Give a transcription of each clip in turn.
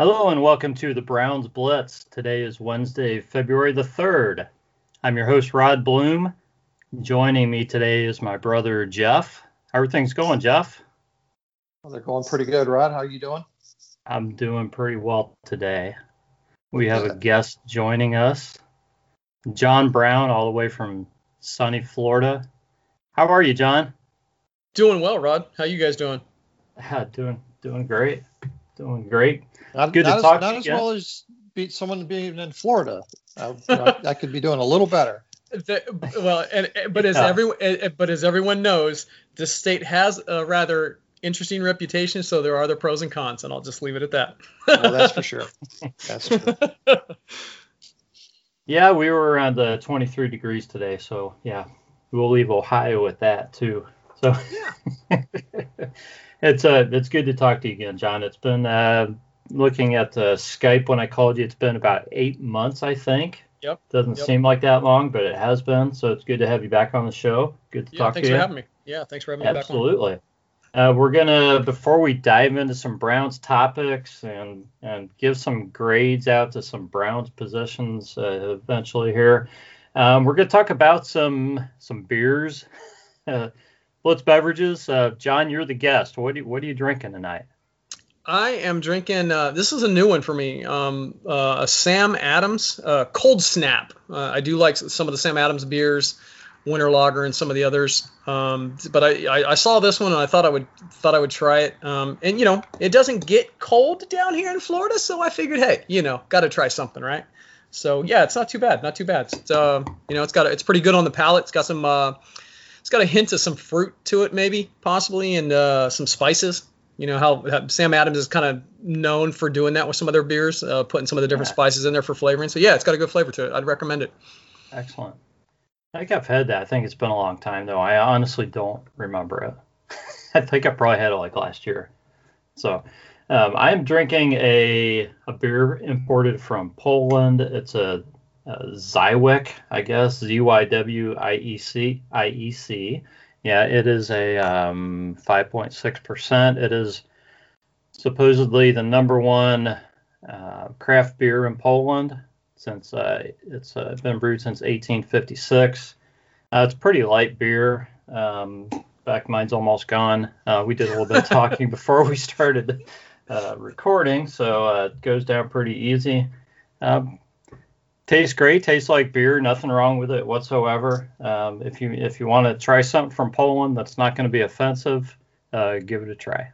Hello and welcome to the Browns Blitz. Today is Wednesday, February the 3rd. I'm your host, Rod Bloom. Joining me today is my brother, Jeff. How are things going, Jeff? Well, they're going pretty good, Rod. How are you doing? I'm doing pretty well today. We have a guest joining us, John Brown, all the way from sunny Florida. How are you, John? Doing well, Rod. How you guys doing? Yeah, doing doing great. Doing great. Not, Good not to as, talk. Not as well as be, someone being in Florida. I, I, could be doing a little better. The, well, and but as yeah. everyone but as everyone knows, this state has a rather interesting reputation. So there are the pros and cons, and I'll just leave it at that. well, that's for sure. That's true. yeah, we were around the 23 degrees today, so yeah, we'll leave Ohio with that too. So yeah. it's uh it's good to talk to you again, John. It's been uh, looking at the Skype when I called you. It's been about eight months, I think. Yep. Doesn't yep. seem like that long, but it has been. So it's good to have you back on the show. Good to yeah, talk to you. Thanks for having me. Yeah, thanks for having me back. Absolutely. Uh, we're gonna before we dive into some Browns topics and and give some grades out to some Browns positions uh, eventually here. Um, we're gonna talk about some some beers, uh, Blitz beverages. Uh, John, you're the guest. What do what are you drinking tonight? I am drinking. Uh, this is a new one for me. Um, uh, a Sam Adams uh, Cold Snap. Uh, I do like some of the Sam Adams beers, Winter Lager, and some of the others. Um, but I, I, I, saw this one and I thought I would thought I would try it. Um, and you know, it doesn't get cold down here in Florida, so I figured, hey, you know, got to try something, right? So yeah, it's not too bad. Not too bad. It's, uh, you know, it's got a, it's pretty good on the palate. It's got some. It's got a hint of some fruit to it, maybe, possibly, and uh, some spices. You know how, how, Sam Adams is kind of known for doing that with some other beers, uh, putting some of the different yeah. spices in there for flavoring. So yeah, it's got a good flavor to it. I'd recommend it. Excellent. I think I've had that. I think it's been a long time though. I honestly don't remember it. I think I probably had it like last year. So um, I am drinking a a beer imported from Poland. It's a, a Zywiec, I guess Z Y W I E C I E C. Yeah, it is a um, 5.6%. It is supposedly the number one uh, craft beer in Poland since uh, it's uh, been brewed since 1856. Uh, it's pretty light beer. Um, back mine's almost gone. Uh, we did a little bit of talking before we started uh, recording, so it goes down pretty easy. Tastes great. Tastes like beer. Nothing wrong with it whatsoever. Um, if you if you want to try something from Poland that's not going to be offensive, uh, give it a try.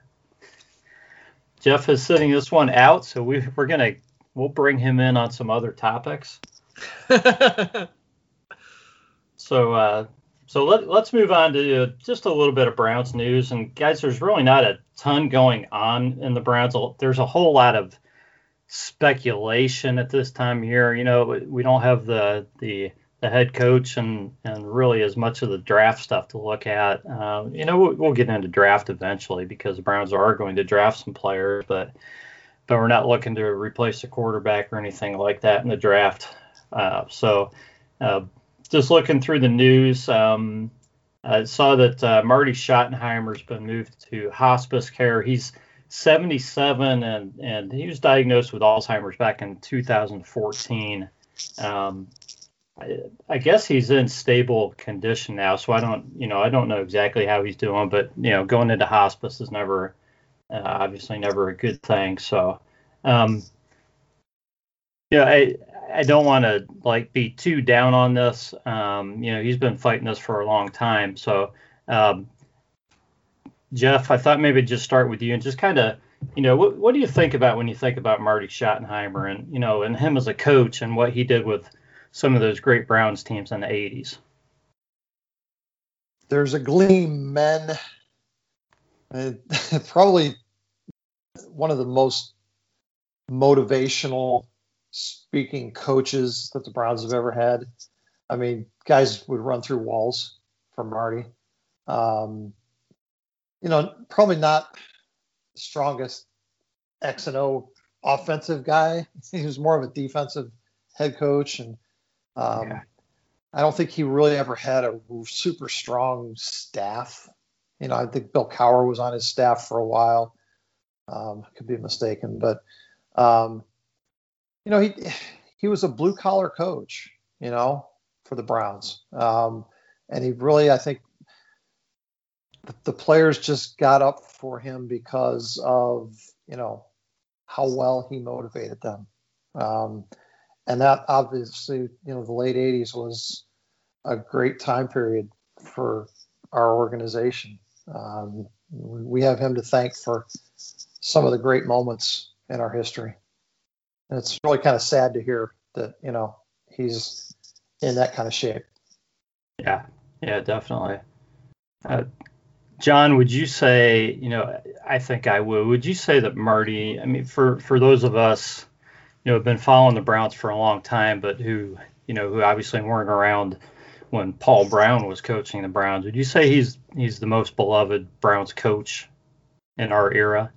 Jeff is sitting this one out, so we we're gonna we'll bring him in on some other topics. so uh, so let, let's move on to uh, just a little bit of Browns news. And guys, there's really not a ton going on in the Browns. There's a whole lot of speculation at this time of year. You know, we don't have the the the head coach and and really as much of the draft stuff to look at. Uh, you know, we'll, we'll, get into draft eventually because the Browns are going to draft some players, but but we're not looking to replace a quarterback or anything like that in the draft. Uh, so uh, just looking through the news. Um, I saw that uh, Marty Schottenheimer's been moved to hospice care. He's 77 and and he was diagnosed with Alzheimer's back in 2014. Um, I, I, guess he's in stable condition now, so I don't you know I don't know exactly how he's doing, but you know going into hospice is never uh, obviously never a good thing. So um, yeah, I I don't want to like be too down on this. Um, you know he's been fighting this for a long time, so um, Jeff, I thought maybe just start with you and just kind of, you know, what, what do you think about when you think about Marty Schottenheimer and, you know, and him as a coach and what he did with some of those great Browns teams in the 80s? There's a gleam, men. Uh, probably one of the most motivational speaking coaches that the Browns have ever had. I mean, guys would run through walls for Marty. Um, you know, probably not the strongest X and O offensive guy. He was more of a defensive head coach, and um, yeah. I don't think he really ever had a super strong staff. You know, I think Bill Cowher was on his staff for a while. Um, could be mistaken, but Um, you know, he he was a blue collar coach, you know, for the Browns, um, and he really, I think, the, players just got up for him because of you know how well he motivated them. Um, and that obviously, you know, the late 80s was a great time period for our organization. Um, we have him to thank for some of the great moments in our history. And it's really kind of sad to hear that, you know, he's in that kind of shape. Yeah, yeah, definitely. Uh, John, would you say, you know, I think I would. Would you say that Marty? I mean, for for those of us, you know, have been following the Browns for a long time, but who, you know, who obviously weren't around when Paul Brown was coaching the Browns. Would you say he's he's the most beloved Browns coach in our era?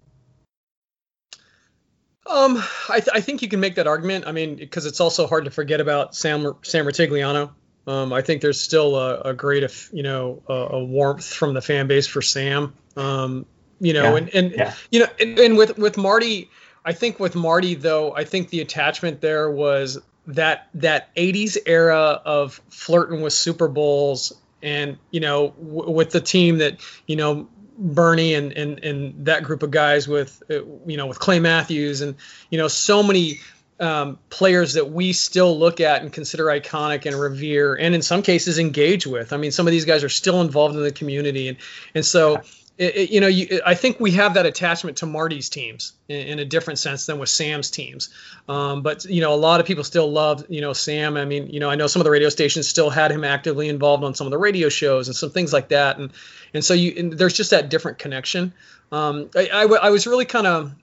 Um, I, th- I think you can make that argument. I mean, because it's also hard to forget about Sam Sam Rutigliano. Um, I think there's still a, a great, you know, a, a, warmth from the fan base for Sam. Um, you know, yeah. and and yeah. you know, and, and with with Marty, I think with Marty though, I think the attachment there was that that 80s era of flirting with Super Bowls and you know w- with the team that you know Bernie and, and and that group of guys with uh, you know with Clay Matthews and you know so many um, players that we still look at and consider iconic and revere, and in some cases engage with. I mean, some of these guys are still involved in the community, and and so. It, it, you know, you, I think we have that attachment to Marty's teams in, in a different sense than with Sam's teams. Um, but you know, a lot of people still love you know Sam. I mean, you know, I know some of the radio stations still had him actively involved on some of the radio shows and some things like that. And and so you and there's just that different connection. Um, I, I, I was really kind of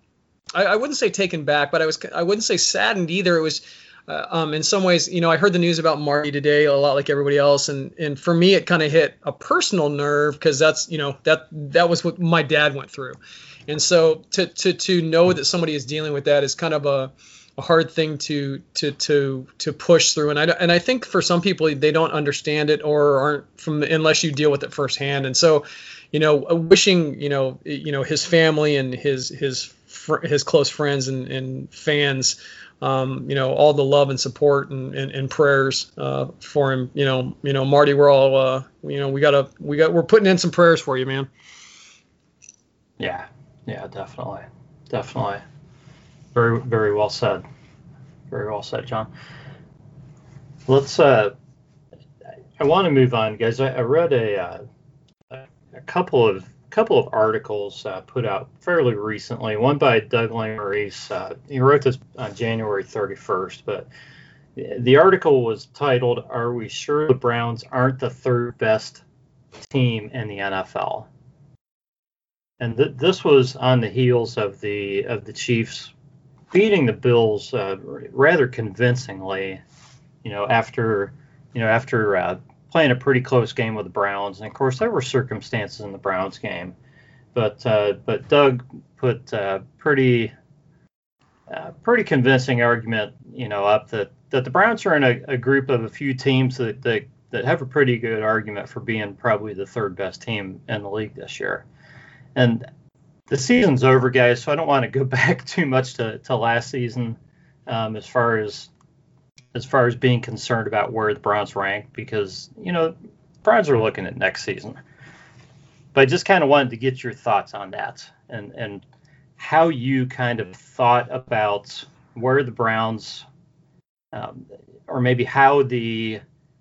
I, I, wouldn't say taken back, but I was I wouldn't say saddened either. It was uh, um, in some ways, you know, I heard the news about Marty today a lot like everybody else, and and for me, it kind of hit a personal nerve because that's you know that that was what my dad went through, and so to to to know that somebody is dealing with that is kind of a a hard thing to to to to push through. And I and I think for some people they don't understand it or aren't from unless you deal with it firsthand. And so you know wishing you know you know his family and his his his close friends and, and fans, um, you know, all the love and support and, and, and prayers uh, for him. You know, you know, Marty, we're all, uh, you know, we gotta, we got, we're putting in some prayers for you, man. Yeah, yeah, definitely, definitely. Very, very well said. Very well said, John. Let's. Uh, I want to move on, guys. I, I read a, uh, a couple of couple of articles uh, put out fairly recently. One by Doug Lesmerises. Uh, he wrote this on January 31st, but the article was titled "Are We Sure the Browns Aren't the Third Best Team in the NFL?" And th- this was on the heels of the of the Chiefs beating the Bills uh, rather convincingly. You know, after you know after uh, playing a pretty close game with the Browns, and of course there were circumstances in the Browns game, but uh, but Doug put uh, pretty uh, pretty convincing argument, you know, up that that the Browns are in a, a group of a few teams that, that that have a pretty good argument for being probably the third best team in the league this year, and the season's over, guys. So I don't want to go back too much to, to last season um, as far as as far as being concerned about where the Browns rank because you know Browns are looking at next season. But I just kind of wanted to get your thoughts on that and and how you kind of thought about where the Browns, um, or maybe how the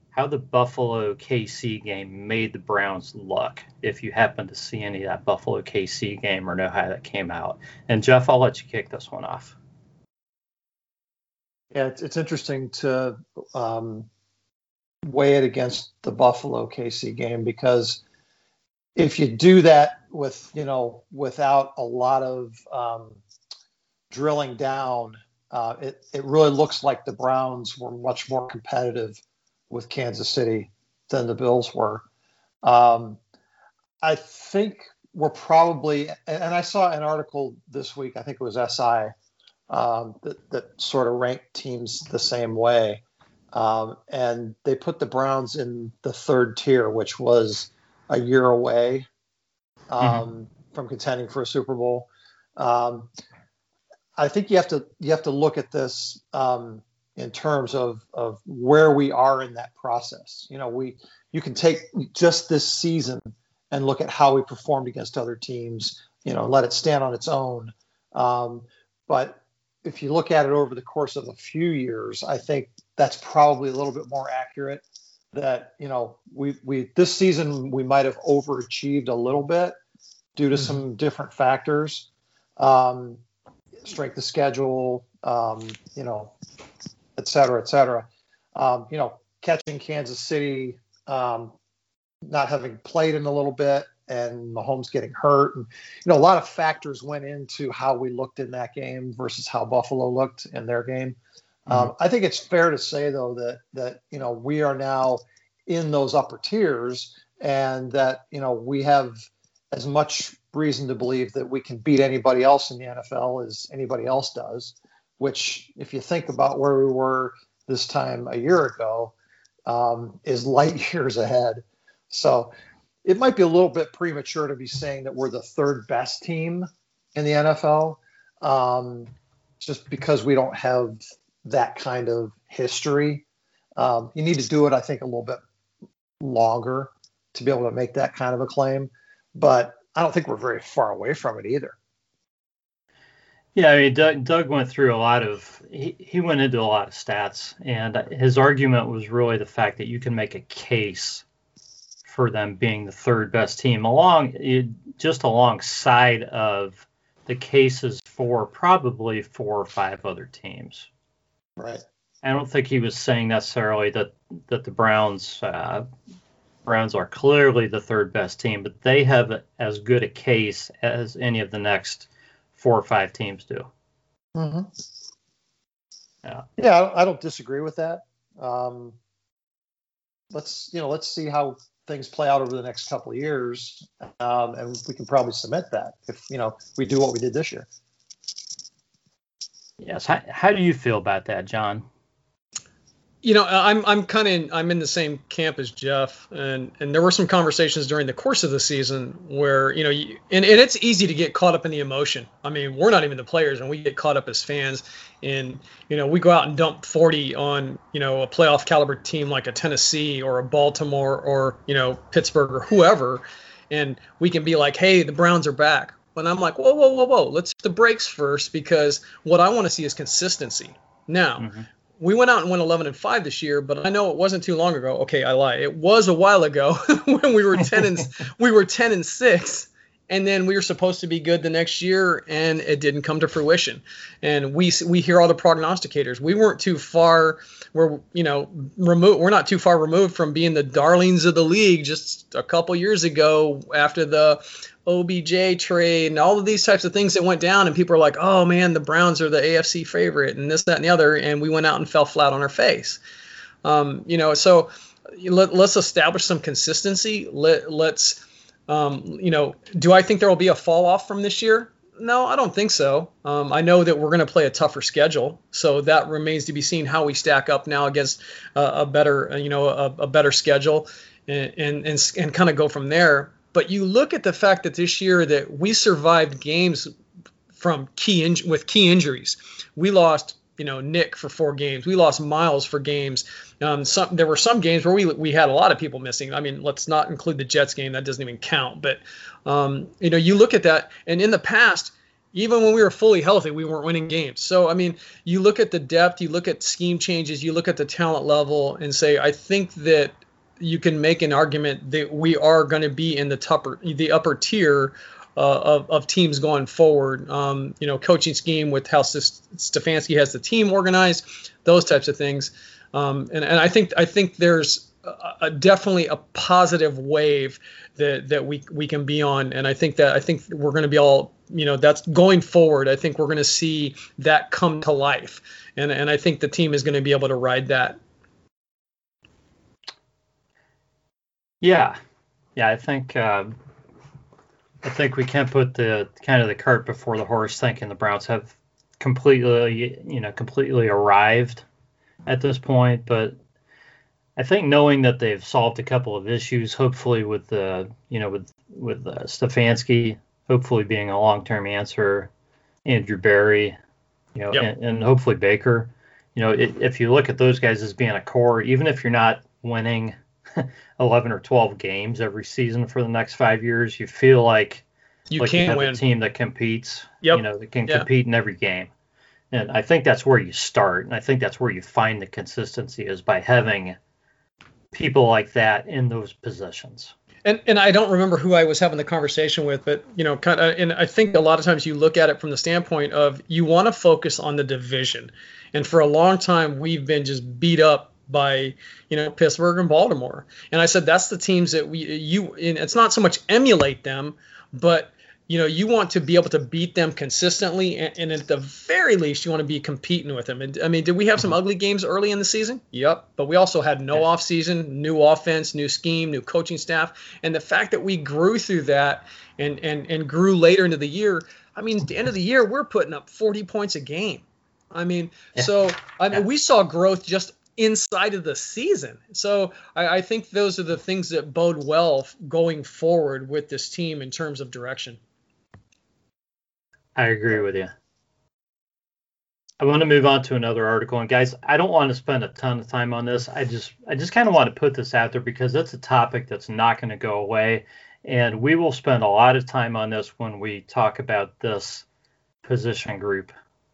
how the Buffalo KC game made the Browns look. If you happen to see any of that Buffalo KC game or know how that came out, and Jeff, I'll let you kick this one off. Yeah, it's, it's interesting to um, weigh it against the Buffalo KC game because if you do that with you know without a lot of um, drilling down, uh, it it really looks like the Browns were much more competitive with Kansas City than the Bills were. Um, I think we're probably, and I saw an article this week. I think it was SI um, that, that sort of ranked teams the same way. Um, and they put the Browns in the third tier, which was a year away um, mm-hmm. from contending for a Super Bowl. Um, I think you have to you have to look at this um, in terms of of where we are in that process. You know, we you can take just this season and look at how we performed against other teams. You know, let it stand on its own. Um, but if you look at it over the course of a few years, I think that's probably a little bit more accurate. That you know, we we this season we might have overachieved a little bit due to mm-hmm. some different factors, um, strength of schedule, um, you know, et cetera, et cetera. Um, you know, catching Kansas City, um, not having played in a little bit, and Mahomes getting hurt, and you know, a lot of factors went into how we looked in that game versus how Buffalo looked in their game. Um, mm-hmm. I think it's fair to say though that that you know we are now in those upper tiers, and that you know we have as much reason to believe that we can beat anybody else in the NFL as anybody else does. Which, if you think about where we were this time a year ago, um, is light years ahead. So it might be a little bit premature to be saying that we're the third best team in the NFL, um, just because we don't have that kind of history. Um, you need to do it, I think, a little bit longer to be able to make that kind of a claim. But I don't think we're very far away from it either. Yeah, I mean, Doug, Doug went through a lot of, he, he went into a lot of stats, and his argument was really the fact that you can make a case for them being the third best team, along just alongside of the cases for probably four or five other teams. Right. I don't think he was saying necessarily that that the Browns uh, Browns are clearly the third best team, but they have as good a case as any of the next four or five teams do. Mm-hmm. Yeah. Yeah, I don't disagree with that. Um, let's you know let's see how things play out over the next couple of years, um, and we can probably submit that if you know we do what we did this year. Yes. How, how do you feel about that, John? You know, I'm I'm kind of I'm in the same camp as Jeff, and and there were some conversations during the course of the season where you know, you, and and it's easy to get caught up in the emotion. I mean, we're not even the players, and we get caught up as fans, and you know, we go out and dump 40 on you know a playoff caliber team like a Tennessee or a Baltimore or you know Pittsburgh or whoever, and we can be like, hey, the Browns are back. But I'm like, whoa, whoa, whoa, whoa. Let's the brakes first because what I want to see is consistency. Now, mm-hmm. We went out and went 11 and 5 this year, but I know it wasn't too long ago. Okay, I lie. It was a while ago when we were 10 and we were 10 and 6 and then we were supposed to be good the next year and it didn't come to fruition and we we hear all the prognosticators we weren't too far we're you know removed we're not too far removed from being the darlings of the league just a couple years ago after the OBJ trade and all of these types of things that went down, and people are like, "Oh man, the Browns are the AFC favorite," and this, that, and the other, and we went out and fell flat on our face. Um, you know, so let, us establish some consistency. Let let's, um, you know, do I think there will be a fall off from this year? No, I don't think so. Um, I know that we're going to play a tougher schedule, so that remains to be seen how we stack up now against uh, a better, you know, a, a better schedule, and and and, and kind of go from there. But you look at the fact that this year that we survived games from key in- with key injuries. We lost, you know, Nick for four games. We lost Miles for games. Um, some there were some games where we we had a lot of people missing. I mean, let's not include the Jets game. That doesn't even count. But um, you know, you look at that, and in the past, even when we were fully healthy, we weren't winning games. So, I mean, you look at the depth, you look at scheme changes, you look at the talent level, and say, I think that you can make an argument that we are going to be in the upper the upper tier uh, of, of teams going forward. Um, you know, coaching scheme with how Stefanski has the team organized, those types of things. Um, and, and I think I think there's a, a definitely a positive wave that that we we can be on, and I think that I think we're going to be all you know that's going forward. I think we're going to see that come to life, and and I think the team is going to be able to ride that Yeah, yeah. I think uh, I think we can't put the kind of the cart before the horse, thinking the Browns have completely, you know, completely arrived at this point. But I think knowing that they've solved a couple of issues, hopefully with the, you know, with with uh, Stefanski, hopefully being a long-term answer, Andrew Berry, you know, yep. and, and, hopefully Baker. You know, it, if you look at those guys as being a core, even if you're not winning 11 or 12 games every season for the next five years, you feel like you like can't you have win. a team that competes. Yep. You know, that can Yeah. compete in every game. And I think that's where you start, and I think that's where you find the consistency is by having people like that in those positions. And and I don't remember who I was having the conversation with, but you know, kind of, and I think a lot of times you look at it from the standpoint of you want to focus on the division, and for a long time we've been just beat up by you know Pittsburgh and Baltimore, and I said that's the teams that we you it's not so much emulate them, but you know you want to be able to beat them consistently and, and at the very least you want to be competing with them. And i mean did we have some mm-hmm. ugly games early in the season? Yep but we also had no Yeah. off season new offense new scheme new coaching staff. And the fact that we grew through that and and and grew later into the year i mean at the end of the year we're putting up 40 points a game. I mean Yeah. so i mean Yeah. we saw growth just inside of the season so I, I think those are the things that bode well going forward with this team in terms of direction I agree with you. I want to move on to another article, and guys, I don't want to spend a ton of time on this. I just, I just kind of want to put this out there because it's a topic that's not going to go away, and we will spend a lot of time on this when we talk about this position group.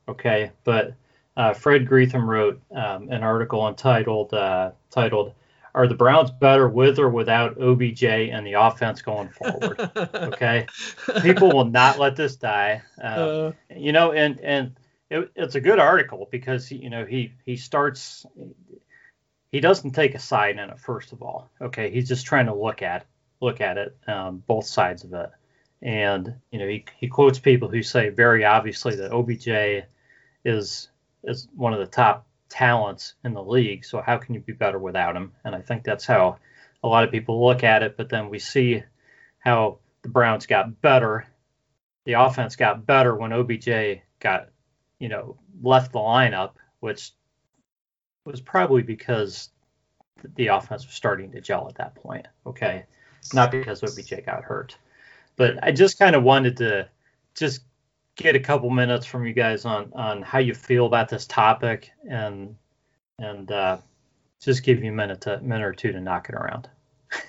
Okay, but uh, Fred Greetham wrote um, an article entitled, uh, titled, "Are the Browns better with or without OBJ and the offense going forward?" okay, people will not let this die. Um, Uh, you know and and it, it's a good article because you know he he starts he doesn't take a side in it first of all. Okay? He's just trying to look at look at it um, both sides of it. And you know he, he quotes people who say very obviously that obj is is one of the top talents in the league so how can you be better without him and i think that's how a lot of people look at it but then we see how the browns got better the offense got better when OBJ got, you know, left the lineup, which was probably because the offense was starting to gel at that point. Okay. Not because OBJ got hurt. But I just kind of wanted to just get a couple minutes from you guys on on how you feel about this topic and and uh, just give you a minute to minute or two to knock it around.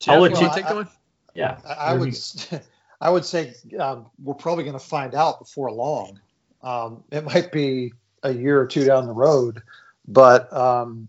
Jeff, I'll let want you- take that one? Yeah. I, I would, I would say um, we're probably going to find out before long. Um, it might be a year or two down the road, but um,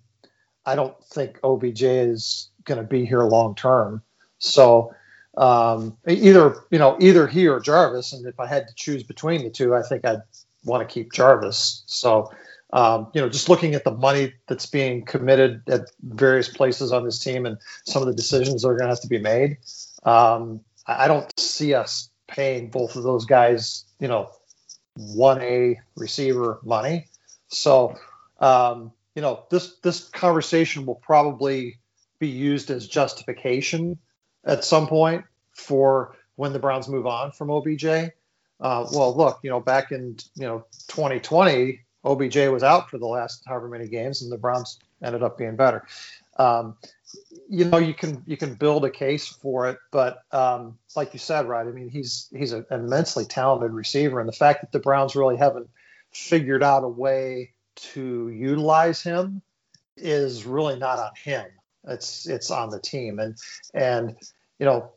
I don't think OBJ is going to be here long term. So um, either you know either he or Jarvis, and if I had to choose between the two, I think I'd want to keep Jarvis. So um, you know, just looking at the money that's being committed at various places on this team and some of the decisions that are going to have to be made, um, I don't see us paying both of those guys, you know, one A receiver money. So, um, you know, this this conversation will probably be used as justification at some point for when the Browns move on from OBJ. Uh, well, look, you know, back in you know 2020, OBJ was out for the last however many games, and the Browns ended up being better. Um, you know, you can you can build a case for it, but um, like you said, right? I mean, he's he's an immensely talented receiver, and the fact that the Browns really haven't figured out a way to utilize him is really not on him. It's it's on the team, and and you know,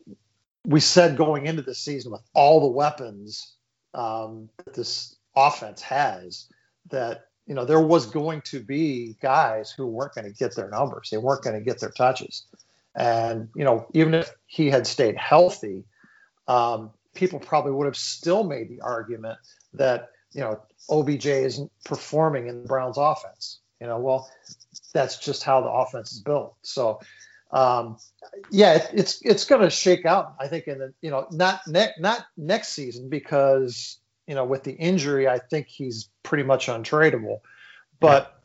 we said going into the season with all the weapons um, that this offense has that you know there was going to be guys who weren't going to get their numbers. They weren't going to get their touches. And you know even if he had stayed healthy um, people probably would have still made the argument that you know obj isn't performing in the browns offense. You know well that's just how the offense is built so um, yeah it, it's it's going to shake out i think in the you know not ne- not next season because you know, with the injury, I think he's pretty much untradeable. But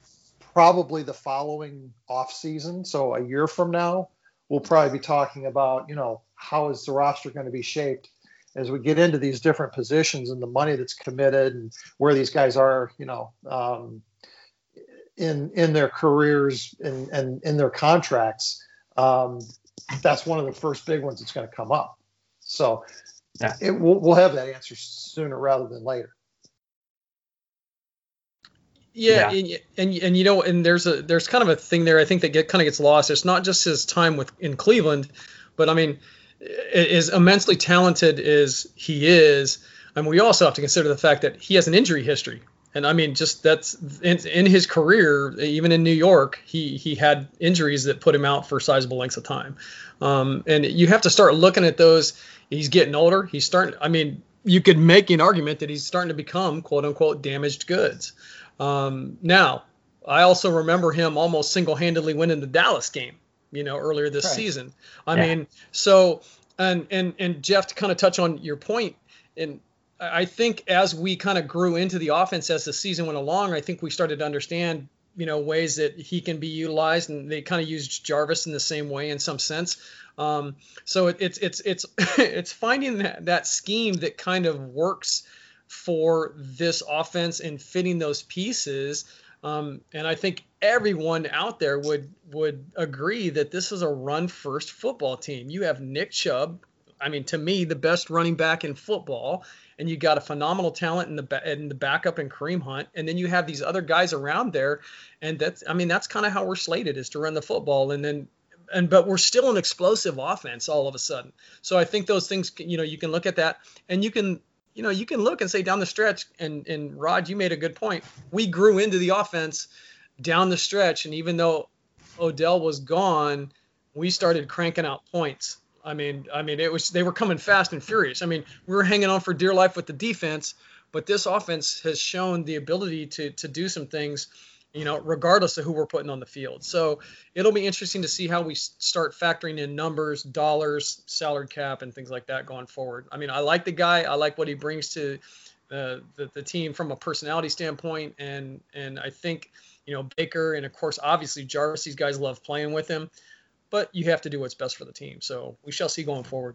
probably the following off season, so a year from now, we'll probably be talking about, you know, how is the roster going to be shaped as we get into these different positions and the money that's committed and where these guys are, you know, um, in in their careers and and in their contracts. Um, that's one of the first big ones that's going to come up. So yeah. it, we'll, we'll have that answer sooner rather than later. Yeah, yeah. And, and, and you know, and there's a there's kind of a thing there. I think that get kind of gets lost. It's not just his time with in Cleveland, but I mean, as immensely talented as he is, I mean, we also have to consider the fact that he has an injury history. And I mean, just that's in, in his career, even in New York, he he had injuries that put him out for sizable lengths of time. Um, and you have to start looking at those. He's getting older. He's starting. I mean, you could make an argument that he's starting to become quote unquote damaged goods. Um, now, I also remember him almost single-handedly winning the Dallas game, you know, earlier this right. season. I yeah. mean, so and and and Jeff to kind of touch on your point, and I think as we kind of grew into the offense as the season went along, I think we started to understand, you know, ways that he can be utilized, and they kind of used Jarvis in the same way in some sense. Um, so it, it's it's it's it's finding that that scheme that kind of works for this offense and fitting those pieces. Um, and I think everyone out there would would agree that this is a run first football team. You have Nick Chubb, I mean, to me, the best running back in football, and you got a phenomenal talent in the in the backup in Kareem Hunt, and then you have these other guys around there, and that's I mean that's kind of how we're slated is to run the football, and then and but we're still an explosive offense all of a sudden. So I think those things, you know, you can look at that, and you can you know, you can look and say down the stretch, and and Rod, you made a good point. We grew into the offense down the stretch, and even though Odell was gone, we started cranking out points. I mean, I mean, it was they were coming fast and furious. I mean, we were hanging on for dear life with the defense, but this offense has shown the ability to to do some things you know, regardless of who we're putting on the field. So it'll be interesting to see how we start factoring in numbers, dollars, salary cap, and things like that going forward. I mean, I like the guy. I like what he brings to uh, the, the team from a personality standpoint, and and I think you know Baker and of course obviously Jarvis. These guys love playing with him, but you have to do what's best for the team. So we shall see going forward.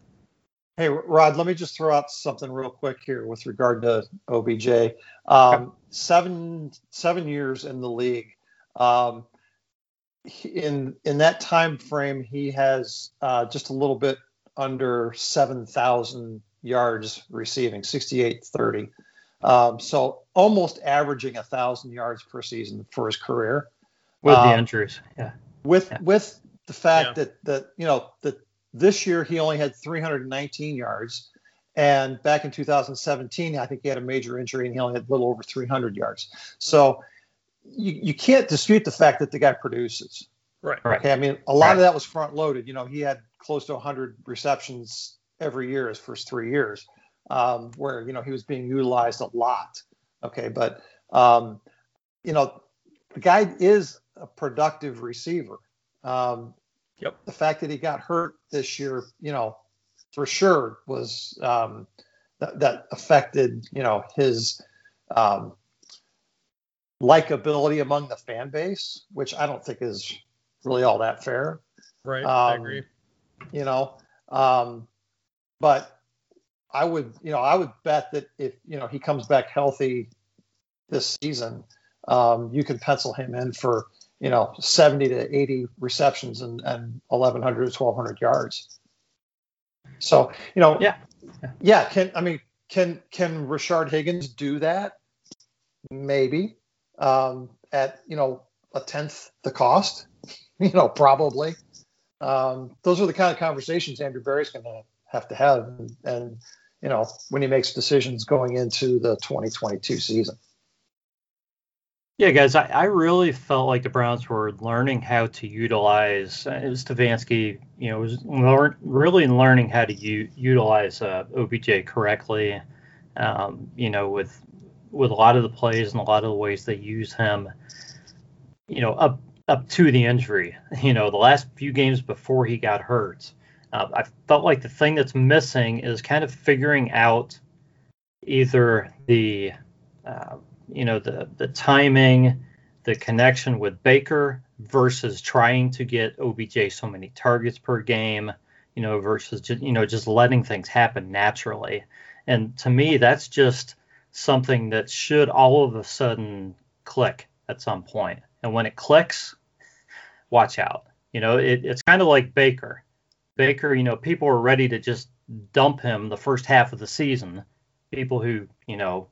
Hey, Rod, let me just throw out something real quick here with regard to OBJ. Um, seven seven years in the league. Um, in in that time frame, he has uh, just a little bit under seven thousand yards receiving, 68-30. Um, so almost averaging a thousand yards per season for his career. With the um, injuries, yeah. With yeah. with the fact yeah. that that you know that this year, he only had 319 yards. And back in 2017, I think he had a major injury and he only had a little over 300 yards. So you, you can't dispute the fact that the guy produces. Right. Okay. I mean, a lot right. of that was front loaded. You know, he had close to 100 receptions every year his first three years, um, where, you know, he was being utilized a lot. Okay. But, um, you know, the guy is a productive receiver. Um, Yep. The fact that he got hurt this year, you know, for sure was um, that, that affected, you know, his um, likability among the fan base, which I don't think is really all that fair. Right. Um, I agree. You know, um, but I would, you know, I would bet that if you know he comes back healthy this season, um, you can pencil him in for you know 70 to 80 receptions and, and 1100 to 1200 yards. So you know yeah. Yeah can i mean can can Rashard Higgins do that? Maybe. Um, at you know a tenth the cost you know probably. Um, those are the kind of conversations Andrew Berry's going to have to have and, and you know when he makes decisions going into the 2022 season yeah, guys, I, I really felt like the Browns were learning how to utilize uh, Stefanski. You know, was really learning how to u- utilize uh, OBJ correctly. Um, you know, with with a lot of the plays and a lot of the ways they use him. You know, up up to the injury. You know, the last few games before he got hurt, uh, I felt like the thing that's missing is kind of figuring out either the uh, you know the the timing, the connection with Baker versus trying to get OBJ so many targets per game, you know, versus just, you know just letting things happen naturally. And to me, that's just something that should all of a sudden click at some point. And when it clicks, watch out. You know, it, it's kind of like Baker. Baker, you know, people were ready to just dump him the first half of the season. People who, you know,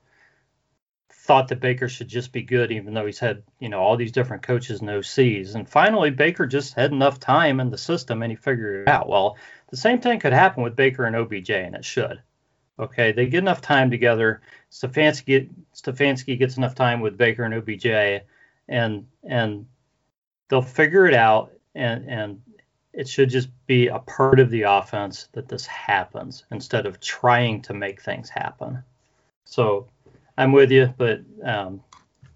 thought that Baker should just be good, even though he's had, you know, all these different coaches and OCs. And finally, Baker just had enough time in the system and he figured it out. Well, the same thing could happen with Baker and OBJ, and it should. Okay, they get enough time together. Stefanski, Stefanski gets enough time with Baker and OBJ, and and they'll figure it out. And and it should just be a part of the offense that this happens instead of trying to make things happen. So I'm with you, but um,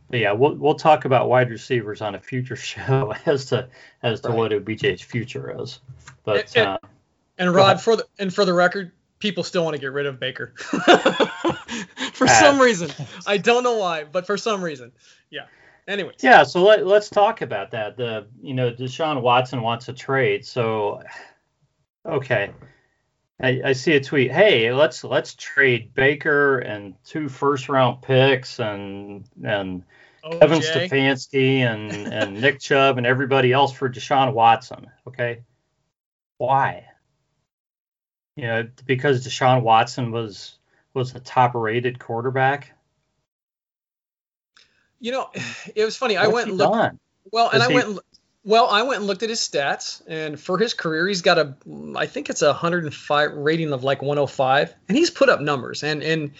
but yeah, we'll we'll talk about wide receivers on a future show as to as to right. what OBJ's future is. But and, uh, and Rod, for the and for the record, people still want to get rid of Baker for uh, some reason. I don't know why, but for some reason, yeah. Anyway. Yeah, so let, let's talk about that. The you know Deshaun Watson wants a trade, so okay. I, I see a tweet. Hey, let's let's trade Baker and two first round picks and and OJ. Kevin Stefanski and and Nick Chubb and everybody else for Deshaun Watson. Okay, why? You know, because Deshaun Watson was was a top rated quarterback. You know, it was funny. What's I went. Done? Well, and I he, went. Well, I went and looked at his stats, and for his career, he's got a, I think it's a 105 rating of like 105, and he's put up numbers. And and,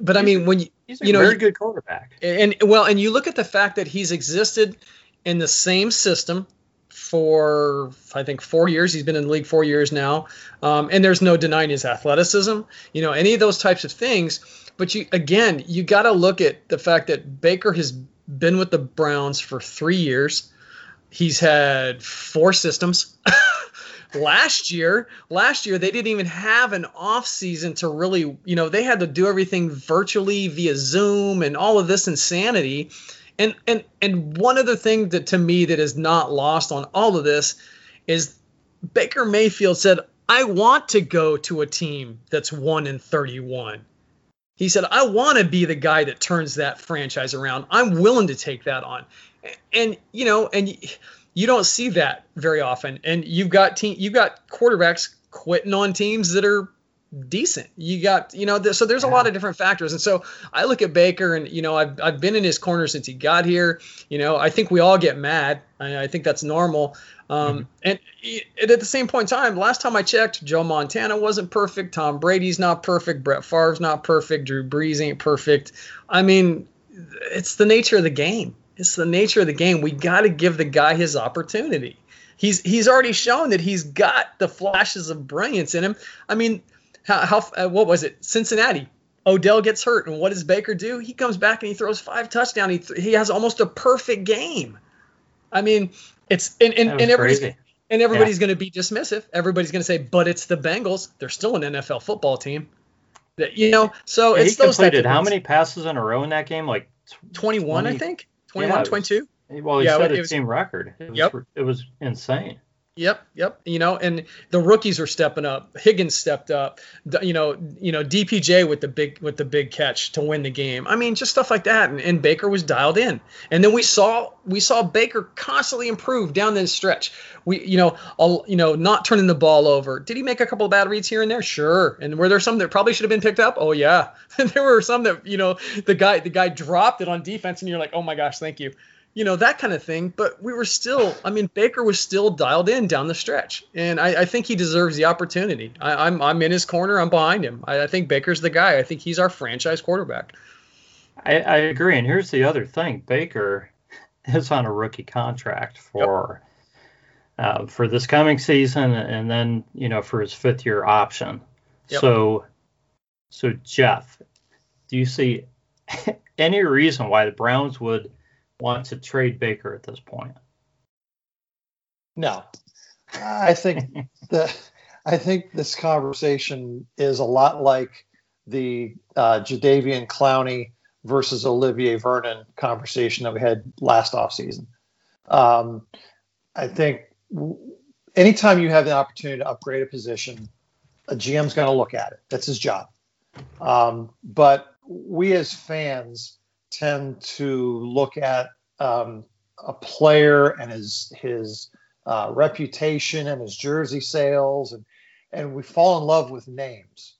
but I mean, when you he's a you know, very good quarterback. And well, and you look at the fact that he's existed in the same system for I think four years. He's been in the league four years now, um, and there's no denying his athleticism. You know, any of those types of things. But you again, you got to look at the fact that Baker has been with the Browns for three years. He's had four systems. last year, last year they didn't even have an off season to really, you know, they had to do everything virtually via Zoom and all of this insanity. And and and one other thing that to me that is not lost on all of this is Baker Mayfield said, "I want to go to a team that's 1 in 31." He said, "I want to be the guy that turns that franchise around. I'm willing to take that on." And you know, and you don't see that very often. And you've got team, you've got quarterbacks quitting on teams that are decent. You got, you know, th- so there's a lot of different factors. And so I look at Baker and, you know, I've, I've been in his corner since he got here. You know, I think we all get mad. I, I think that's normal. Um, mm-hmm. and, and, at the same point in time, last time I checked, Joe Montana wasn't perfect. Tom Brady's not perfect. Brett Favre's not perfect. Drew Brees ain't perfect. I mean, it's the nature of the game. It's the nature of the game. We got to give the guy his opportunity. He's he's already shown that he's got the flashes of brilliance in him. I mean, how, how uh, what was it? Cincinnati. Odell gets hurt, and what does Baker do? He comes back and he throws five touchdowns. He th- he has almost a perfect game. I mean, it's and and, and everybody's and everybody's yeah. going to be dismissive. Everybody's going to say, but it's the Bengals. They're still an NFL football team. That you know, so yeah, it's he those completed how many passes in a row in that game? Like 21, 20, I think. 21, yeah, 22? Well, he yeah, set a was, team record. It was, yep. it was insane. Yep, yep. You know, and the rookies are stepping up. Higgins stepped up. You know, you know DPJ with the big with the big catch to win the game. I mean, just stuff like that. And, and Baker was dialed in. And then we saw we saw Baker constantly improve down the stretch. We you know all, you know not turning the ball over. Did he make a couple of bad reads here and there? Sure. And were there some that probably should have been picked up? Oh yeah. there were some that you know the guy the guy dropped it on defense and you're like, oh my gosh, thank you you know that kind of thing. But we were still, I mean, Baker was still dialed in down the stretch, and I, I think he deserves the opportunity. I, am I'm, I'm in his corner. I'm behind him. I, I, think Baker's the guy. I think he's our franchise quarterback. I, I agree. And here's the other thing: Baker is on a rookie contract for. Yep. Uh, for this coming season, and then you know for his fifth year option. Yep. So, so Jeff, do you see any reason why the Browns would want to trade Baker at this point? No, I think the I think this conversation is a lot like the uh, Jadeveon Clowney versus Olivier Vernon conversation that we had last offseason. Um, I think anytime you have the opportunity to upgrade a position, a GM's going to look at it. That's his job. Um, but we as fans tend to look at um, a player and his his uh, reputation and his jersey sales and and we fall in love with names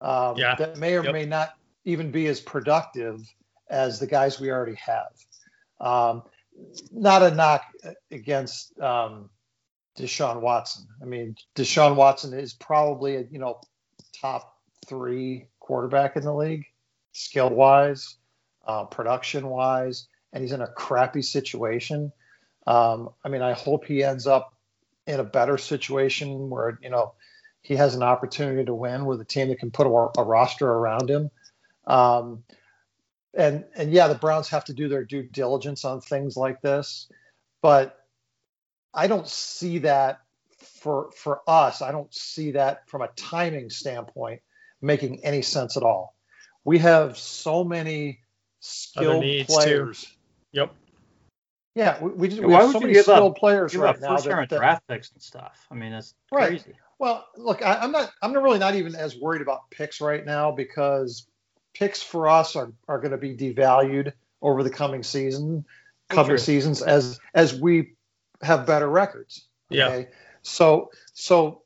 um, Yeah. that may or Yep. may not even be as productive as the guys we already have. Um, not a knock against um, Deshaun Watson. I mean, Deshaun Watson is probably a you know top three quarterback in the league, skill wise, uh, production wise, and he's in a crappy situation. Um, I mean, I hope he ends up in a better situation where you know he has an opportunity to win with a team that can put a, a roster around him. Um, and and yeah, the Browns have to do their due diligence on things like this, but I don't see that for for us. I don't see that from a timing standpoint making any sense at all. We have so many skilled needs, too. players. Yep. Yeah, we, we, just, Yeah, we why have would so you many give up- players Give right up now. first that- round that- draft picks and stuff. I mean, it's Right. crazy. Well, look, I, I'm not. I'm really not even as worried about picks right now because picks for us are, are going to be devalued over the coming season, coming True. seasons as as we have better records. Yeah. So so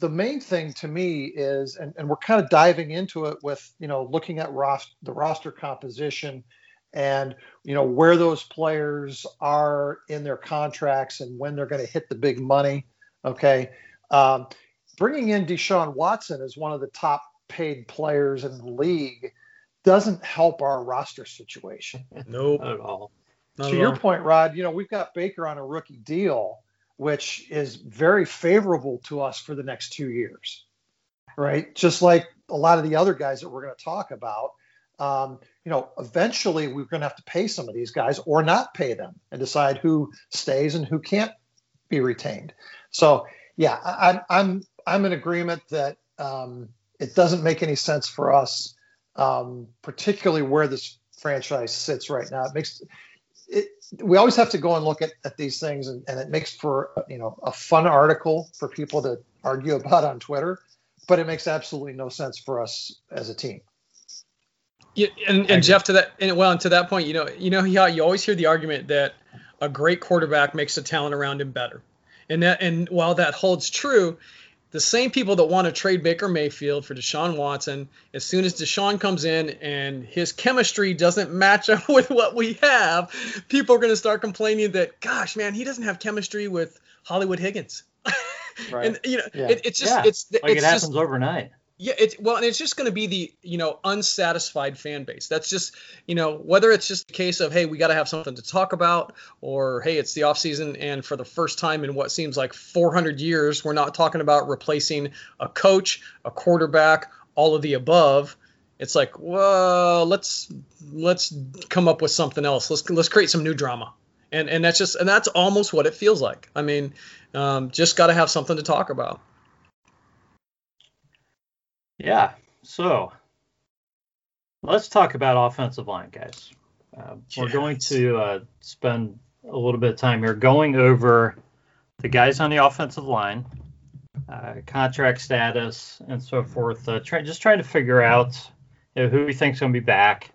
the main thing to me is, and, and we're kind of diving into it with you know looking at ros- the roster composition and you know where those players are in their contracts and when they're going to hit the big money. Okay. Um, bringing in Deshaun Watson as one of the top paid players in the league doesn't help our roster situation. Nope. Not at all. Not to at your all. point, Rod, you know, we've got Baker on a rookie deal, which is very favorable to us for the next two years, right? Just like a lot of the other guys that we're going to talk about. Um, you know, eventually we're going to have to pay some of these guys or not pay them and decide who stays and who can't be retained. So, yeah, I, I'm I'm I'm in agreement that um, it doesn't make any sense for us, um, particularly where this franchise sits right now. It makes it, we always have to go and look at, at these things and, and it makes for you know a fun article for people to argue about on twitter but it makes absolutely no sense for us as a team. Yeah, and, and Jeff, to that, and well, and to that point, you know, you know, how you always hear the argument that a great quarterback makes the talent around him better, and that, and while that holds true, the same people that want to trade Baker Mayfield for Deshaun Watson, as soon as Deshaun comes in and his chemistry doesn't match up with what we have, people are going to start complaining that, gosh, man, he doesn't have chemistry with Hollywood Higgins. Right. and you know, Yeah. it, it's just, Yeah, it's, Like it's it just, happens overnight. Yeah, it's well, and it's just going to be the you know unsatisfied fan base. That's just you know whether it's just a case of hey we got to have something to talk about, or hey it's the off season and for the first time in what seems like 400 years we're not talking about replacing a coach, a quarterback, all of the above. It's like well let's let's come up with something else. Let's let's create some new drama. And, and that's just and that's almost what it feels like. I mean, um, just got to have something to talk about. Yeah. So let's talk about offensive line, guys. Uh, We're going to uh, spend a little bit of time here going over the guys on the offensive line, uh, contract status, and so forth. Uh, try, just trying to figure out you know, who we think's going to be back,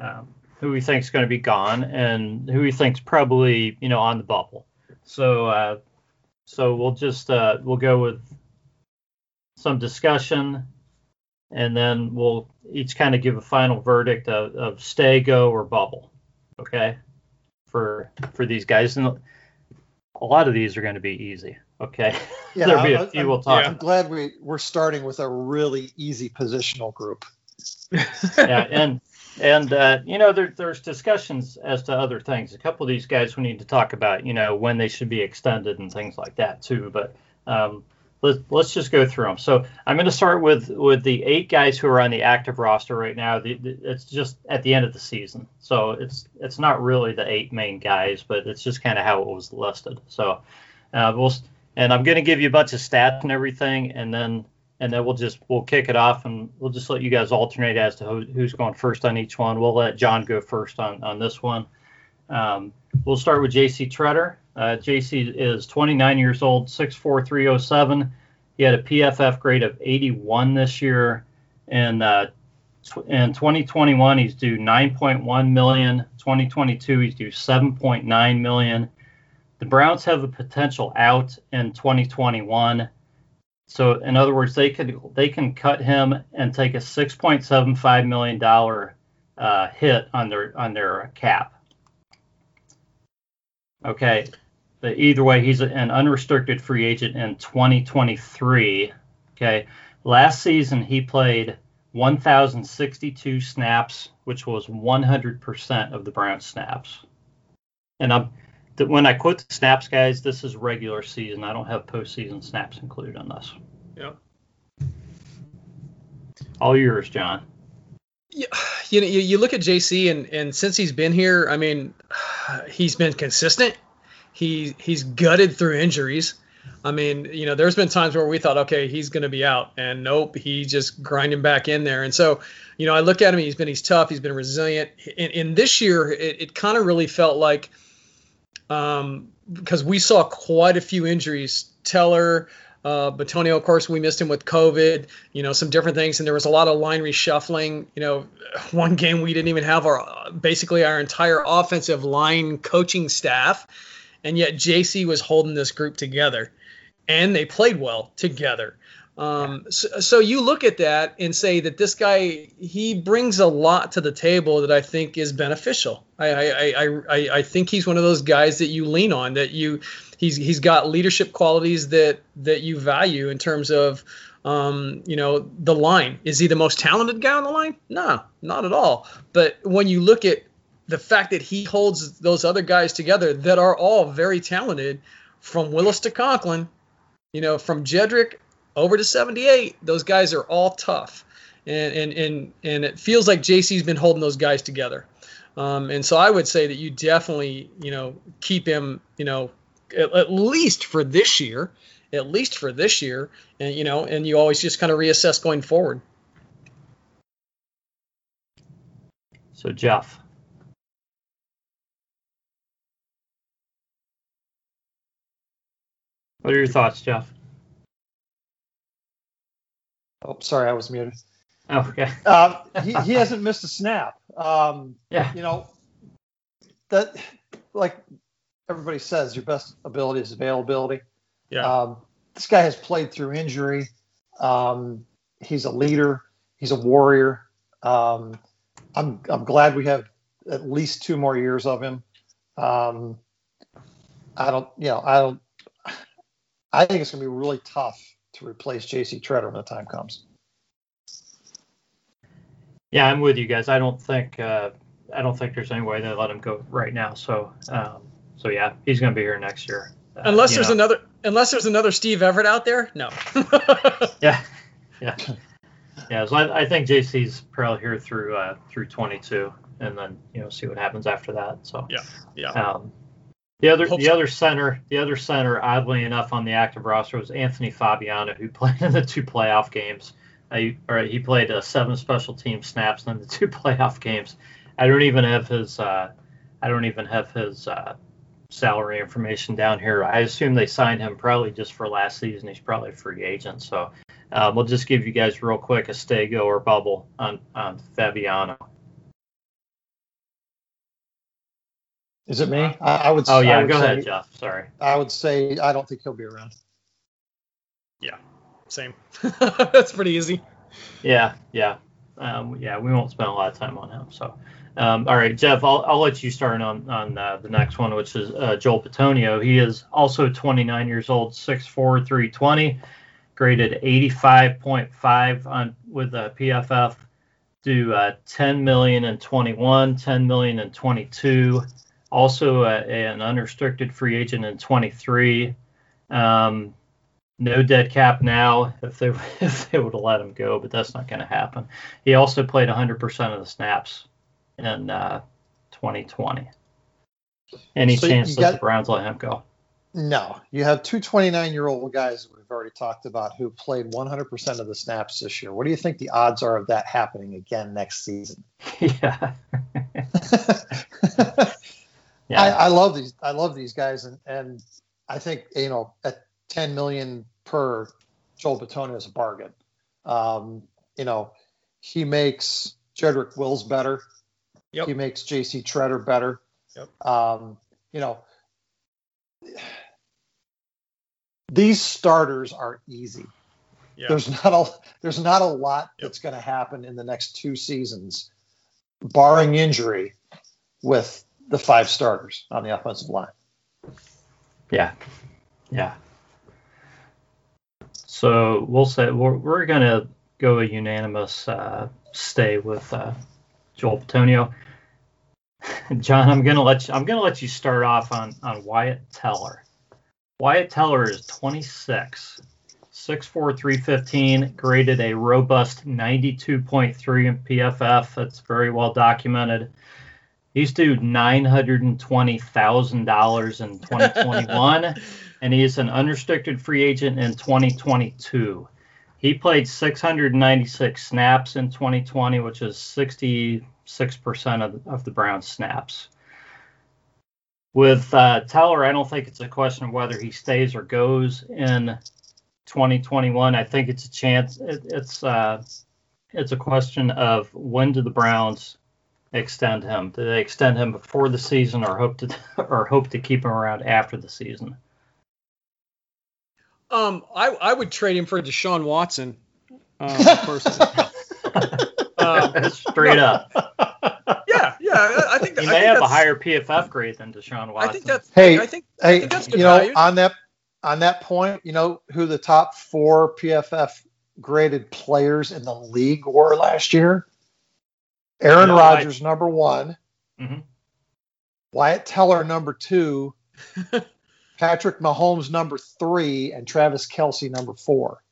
um, who we think's going to be gone, and who we think's probably you know on the bubble. So uh, so we'll just uh, we'll go with some discussion and then we'll each kind of give a final verdict of, of stay, go, or bubble. Okay, for for these guys, and a lot of these are going to be easy. Okay, yeah there'll be I- a few I'm, we'll talk. I'm glad we we're starting with a really easy positional group yeah, and and uh, you know there, there's discussions as to other things. A couple of these guys we need to talk about, you know, when they should be extended and things like that too. But um, let's let's just go through them. So I'm going to start with with the eight guys who are on the active roster right now. The, the, it's just at the end of the season, so it's it's not really the eight main guys, but it's just kind of how it was listed. So uh, we'll and I'm going to give you a bunch of stats and everything, and then and then we'll just we'll kick it off and we'll just let you guys alternate as to who, who's going first on each one. We'll let John go first on on this one. Um, we'll start with JC Tretter. Uh, JC is 29 years old, 6'4", 307. He had a PFF grade of 81 this year, and uh, tw- in 2021 he's due 9.1 million. 2022 he's due 7.9 million. The Browns have a potential out in 2021 so in other words, they could they can cut him and take a 6.75 million dollar uh, hit on their on their cap. Okay, but either way, he's an unrestricted free agent in 2023. Okay, last season he played 1,062 snaps, which was 100% of the Browns snaps. And I'm when I quote the snaps, guys, this is regular season. I don't have postseason snaps included on this. Yep. All yours, John. Yeah, you know, you, you look at JC, and and since he's been here, I mean, he's been consistent. He he's gutted through injuries. I mean, you know, there's been times where we thought, okay, he's going to be out, and nope, he just grinding back in there. And so, you know, I look at him, he's been he's tough, he's been resilient. And, in this year, it, it kind of really felt like, um, because we saw quite a few injuries. Teller, uh, Bitonio, of course, we missed him with COVID, you know, some different things, and there was a lot of line reshuffling. You know, one game we didn't even have our basically our entire offensive line coaching staff, and yet JC was holding this group together, and they played well together. Um, so, so, you look at that and say that this guy he brings a lot to the table that I think is beneficial. I I, I, I, I think he's one of those guys that you lean on that you he's he's got leadership qualities that that you value in terms of um, you know the line. Is he the most talented guy on the line? No, not at all. But when you look at the fact that he holds those other guys together that are all very talented, from Willis to Conklin, you know, from Jedrick over to 78, those guys are all tough. And, and, and, and it feels like JC's been holding those guys together. Um, and so I would say that you definitely, you know, keep him, you know, at, at, least for this year, at least for this year, and you know, and you always just kind of reassess going forward. So Jeff. What are your thoughts, Jeff? Oh, sorry, I was muted. Oh, okay. uh, he, he hasn't missed a snap. Um, yeah. You know, that, like everybody says, your best ability is availability. Yeah. Um, this guy has played through injury. Um, he's a leader. He's a warrior. Um, I'm I'm glad we have at least two more years of him. Um, I don't, you know, I don't. I think it's going to be really tough to replace J.C. Tretter when the time comes. Yeah, I'm with you guys. I don't think uh, I don't think there's any way they let him go right now. So um, so yeah, he's going to be here next year. Uh, unless there's know. another unless there's another Steve Everitt out there, no. yeah, yeah, yeah. So I, I, think JC's probably here through uh, through 22, and then you know see what happens after that. So yeah, yeah. Um, the other the other center the other center oddly enough on the active roster was Anthony Fabiano who played in the two playoff games. Uh, or he played uh, seven special team snaps in the two playoff games. I don't even have his uh, I don't even have his uh, salary information down here. I assume they signed him probably just for last season. He's probably a free agent. So uh, we'll just give you guys real quick a stego or bubble on on Fabiano. Is it me? I, I would. Oh yeah, would go say, ahead, Jeff. Sorry. I would say I don't think he'll be around. Yeah, same. That's pretty easy. Yeah, yeah, um, yeah. We won't spend a lot of time on him. So, um, all right, Jeff, I'll, I'll let you start on on uh, the next one, which is uh, Joel Bitonio. He is also 29 years old, 6'4", 320, graded 85.5 on with a PFF. Do uh, 10 million and 21, 10 million and 22 also a, an unrestricted free agent in 23. Um, no dead cap now if they if they would have let him go, but that's not going to happen. He also played 100% of the snaps in uh, 2020. Any so chance that the Browns let him go? No, you have two 29 year old guys we've already talked about who played 100% of the snaps this year. What do you think the odds are of that happening again next season? yeah. Yeah. I, I, love these. I love these guys, and and I think you know at 10 million per, Joel Bitonio is a bargain. Um, you know, he makes Jedrick Wills better. Yep. He makes J.C. Tretter better. Yep. Um, you know, these starters are easy. Yeah. There's not a there's not a lot Yep. that's going to happen in the next two seasons, barring injury, with the five starters on the offensive line. Yeah, yeah. So we'll say we're, we're gonna go a unanimous uh, stay with uh, Joel Bitonio. John, I'm gonna let you. I'm gonna let you start off on on Wyatt Teller. Wyatt Teller is 26, 6'4", 315, graded a robust 92.3 in PFF. That's very well documented. He's due nine hundred and twenty thousand dollars in 2021, and he is an unrestricted free agent in 2022. He played 696 snaps in 2020, which is 66% of, of the Browns' snaps. With uh, Teller, I don't think it's a question of whether he stays or goes in 2021. I think it's a chance. It, it's uh, it's a question of when do the Browns extend him? Do they extend him before the season, or hope to or hope to keep him around after the season? Um, I, I would trade him for Deshaun Watson, um, personally. Um, Straight up, yeah, yeah, I, I think he I may think have a higher PFF grade than Deshaun Watson. I think that's. Hey, I think. Hey, think that's you know, value. on that on that point, you know who the top four PFF graded players in the league were last year? Aaron No, I- Rodgers, number one. Mhm. Wyatt Teller, number two. Patrick Mahomes, number three, and Travis Kelce, number four.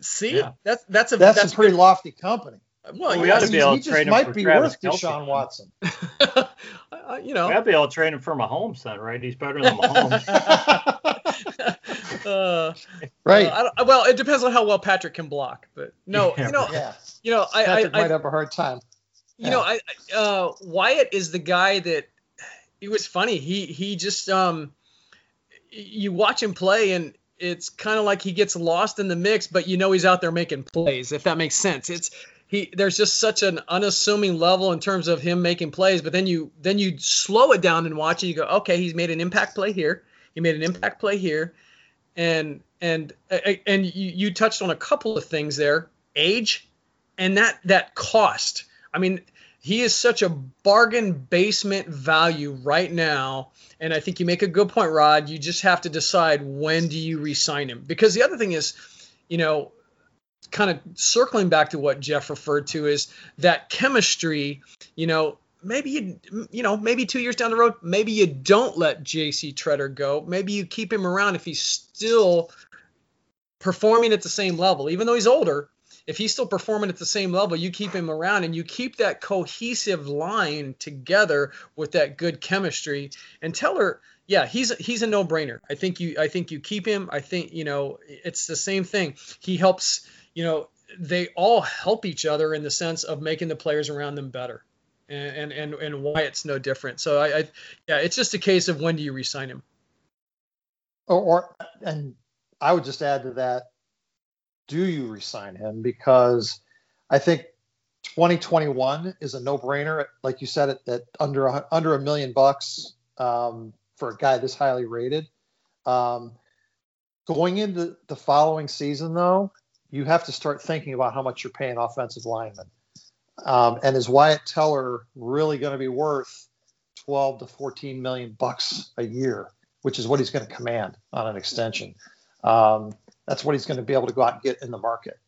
See, Yeah. that's that's a That's, that's a pretty lofty company. well, we ought to he, be able to just trade him might for be Travis worth Kelce. Deshaun Watson. uh, you know. We ought to be able to trade him for Mahomes then, right? He's better than Mahomes. uh, right. uh, I don't- well, it depends on how well Patrick can block, but no, Yeah, you know, yeah. you know, I, I, Patrick I might have a hard time. You know, I uh, Wyatt is the guy that it was funny. He he just um, you watch him play and it's kind of like he gets lost in the mix, but you know he's out there making plays. If that makes sense, it's he. There's just such an unassuming level in terms of him making plays, but then you then you slow it down and watch it. You go, okay, he's made an impact play here. He made an impact play here, and and and you, you touched on a couple of things there. Age and that that cost. I mean, he is such a bargain basement value right now. And I think you make a good point, Rod. You just have to decide when do you re-sign him. Because the other thing is, you know, kind of circling back to what Jeff referred to is that chemistry, you know, maybe you you know, maybe 2 years down the road, maybe you don't let JC Tretter go. Maybe you keep him around if he's still performing at the same level even though he's older if he's still performing at the same level, you keep him around and you keep that cohesive line together with that good chemistry. And Teller, yeah, he's he's a no-brainer. I think you I think you keep him. I think you know it's the same thing. He helps. You know, they all help each other in the sense of making the players around them better. And and and, Wyatt's no different. So I, I yeah, it's just a case of when do you resign him. or, or and I would just add to that, do you resign him? Because I think 2021 is a no-brainer. Like you said, at, at under under a million bucks um, for a guy this highly rated. Um, going into the following season, though, you have to start thinking about how much you're paying offensive linemen. Um, and is Wyatt Teller really going to be worth 12 to 14 million bucks a year? which is what he's going to command on an extension. Um, that's what he's going to be able to go out and get in the market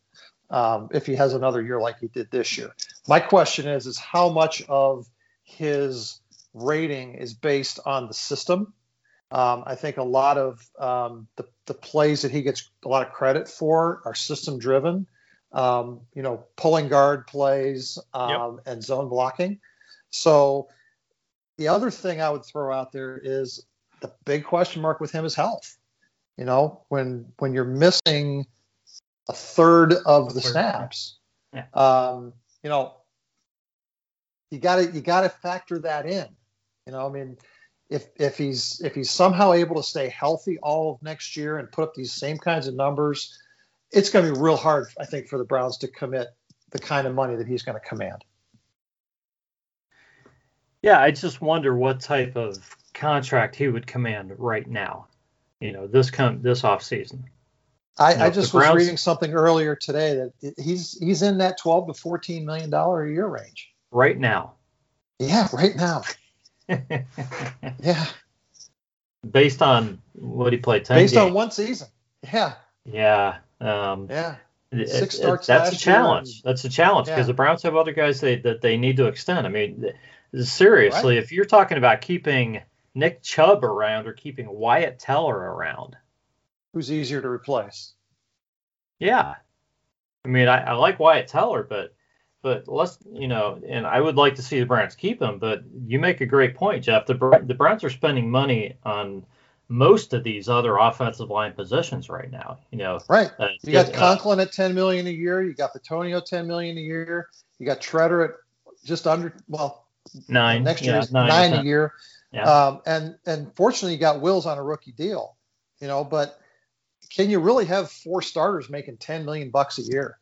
um, if he has another year like he did this year. My question is, is how much of his rating is based on the system? Um, I think a lot of um, the, the plays that he gets a lot of credit for are system driven. Um, you know, pulling guard plays um, and zone blocking. So the other thing I would throw out there is the big question mark with him is health. You know, when when you're missing a third of the snaps, yeah. um, you know, you got to you got to factor that in. You know, I mean, if if he's if he's somehow able to stay healthy all of next year and put up these same kinds of numbers, it's going to be real hard, I think, for the Browns to commit the kind of money that he's going to command. Yeah, I just wonder what type of contract he would command right now. You know, this come this off season. I, you know, I just was Browns, reading something earlier today that he's he's in that 12 to 14 million dollar a year range right now. Yeah, right now. yeah. Based on what he played, based games. on one season. Yeah. Yeah. Um, yeah. Six starts. It, that's a challenge. That's a challenge because yeah. the Browns have other guys they, that they need to extend. I mean, seriously, right. if you're talking about keeping Nick Chubb around or keeping Wyatt Teller around, who's easier to replace? Yeah, I mean, I, I like Wyatt Teller, but but let's you know, and I would like to see the Browns keep him. But you make a great point, Jeff. The the Browns are spending money on most of these other offensive line positions right now. You know, right? Uh, you got uh, Conklin at 10 million a year. You got Bitonio 10 million a year. You got Tretter at just under well nine next year yeah, nine, nine a year. Yeah. Um, and and fortunately, you got Wills on a rookie deal. You know, but can you really have four starters making 10 million bucks a year?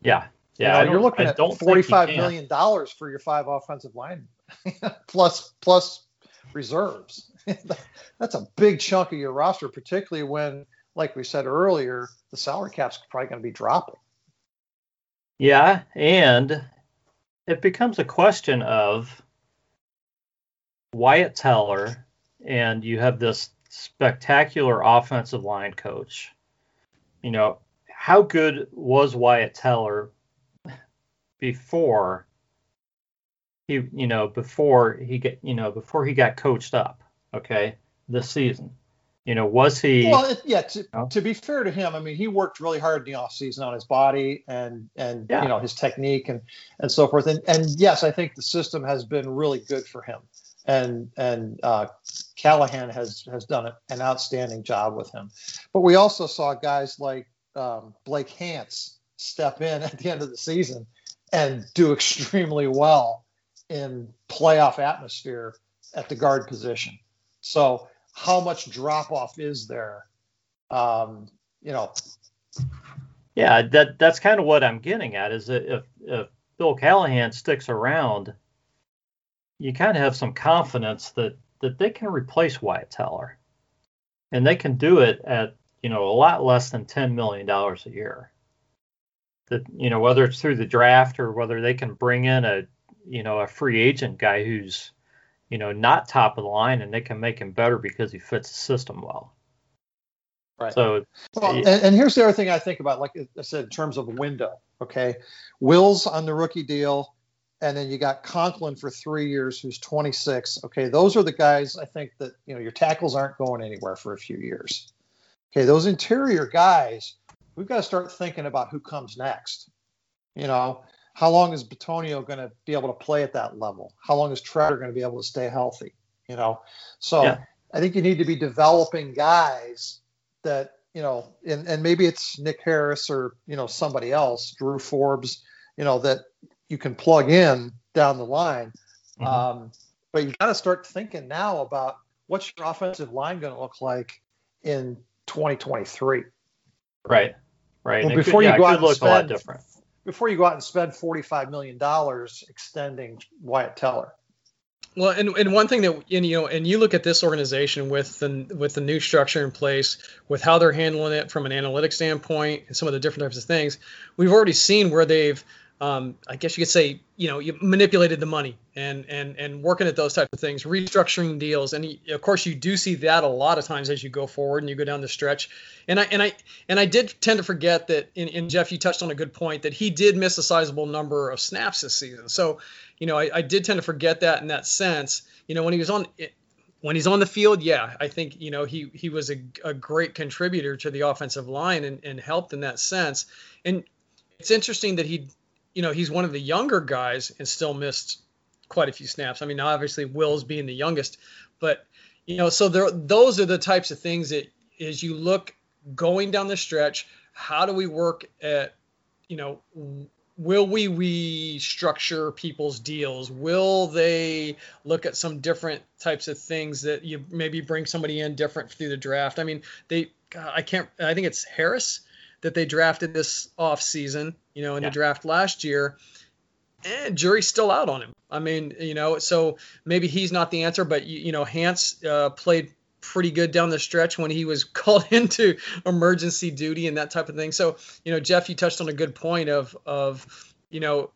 Yeah. Yeah, you know, you're looking at forty-five million dollars for your five offensive line, plus plus reserves. That's a big chunk of your roster, particularly when, like we said earlier, the salary cap's probably going to be dropping. Yeah, and it becomes a question of Wyatt Teller, and you have this spectacular offensive line coach. You know, how good was Wyatt Teller before he, you know, before he get, you know, before he got coached up? okay, this season. You know, was he? Well, yeah. To, you know? to, be fair to him, I mean, he worked really hard in the off season on his body and and yeah. you know his technique and and so forth. And and yes, I think the system has been really good for him. And and uh, Callahan has has done an outstanding job with him. But we also saw guys like um, Blake Hance step in at the end of the season and do extremely well in playoff atmosphere at the guard position. So how much drop off is there? Um, you know. Yeah, that that's kind of what I'm getting at. Is that if if Bill Callahan sticks around, you kind of have some confidence that that they can replace Wyatt Teller, and they can do it at you know a lot less than ten million dollars a year. That you know whether it's through the draft or whether they can bring in a you know a free agent guy who's you know, not top of the line, and they can make him better because he fits the system well. Right. So, well, and, and, here's the other thing I think about, like I said, in terms of window. Okay, Wills on the rookie deal, and then you got Conklin for three years, who's 26. Okay, those are the guys I think that you know your tackles aren't going anywhere for a few years. Okay, those interior guys, we've got to start thinking about who comes next. You know, how long is Bitonio going to be able to play at that level? How long is Tretter going to be able to stay healthy? You know, so yeah. I think you need to be developing guys that you know, and, and maybe it's Nick Harris or you know somebody else, Drew Forbes, you know, that you can plug in down the line. Mm-hmm. Um, but you got to start thinking now about what's your offensive line going to look like in 2023. Right. Right. Well, before could, you yeah, go out and spend, a lot different before you go out and spend $45 million extending Wyatt Teller. Well, and, and one thing that and, you know, and you look at this organization with the with the new structure in place, with how they're handling it from an analytics standpoint, and some of the different types of things, we've already seen where they've um, I guess you could say, you know, you manipulated the money and and and working at those types of things, restructuring deals, and of course you do see that a lot of times as you go forward and you go down the stretch. And I and I and I did tend to forget that. And, Jeff, you touched on a good point that he did miss a sizable number of snaps this season. So, you know, I, I did tend to forget that in that sense. You know, when he was on. when he's on the field, yeah, I think you know he he was a, a great contributor to the offensive line and, and helped in that sense. And it's interesting that he you know, he's one of the younger guys and still missed quite a few snaps. I mean, obviously Wills being the youngest, but you know, so there, those are the types of things that as you look going down the stretch, how do we work at, you know, will we restructure people's deals? Will they look at some different types of things that you maybe bring somebody in different through the draft? I mean, they, I can't, I think it's Harris that they drafted this off season, you know, in yeah. the draft last year. And jury's still out on him. I mean, you know, so maybe he's not the answer, but you, you know, Hance uh, played pretty good down the stretch when he was called into emergency duty and that type of thing. So, you know, Jeff, you touched on a good point of of, you know,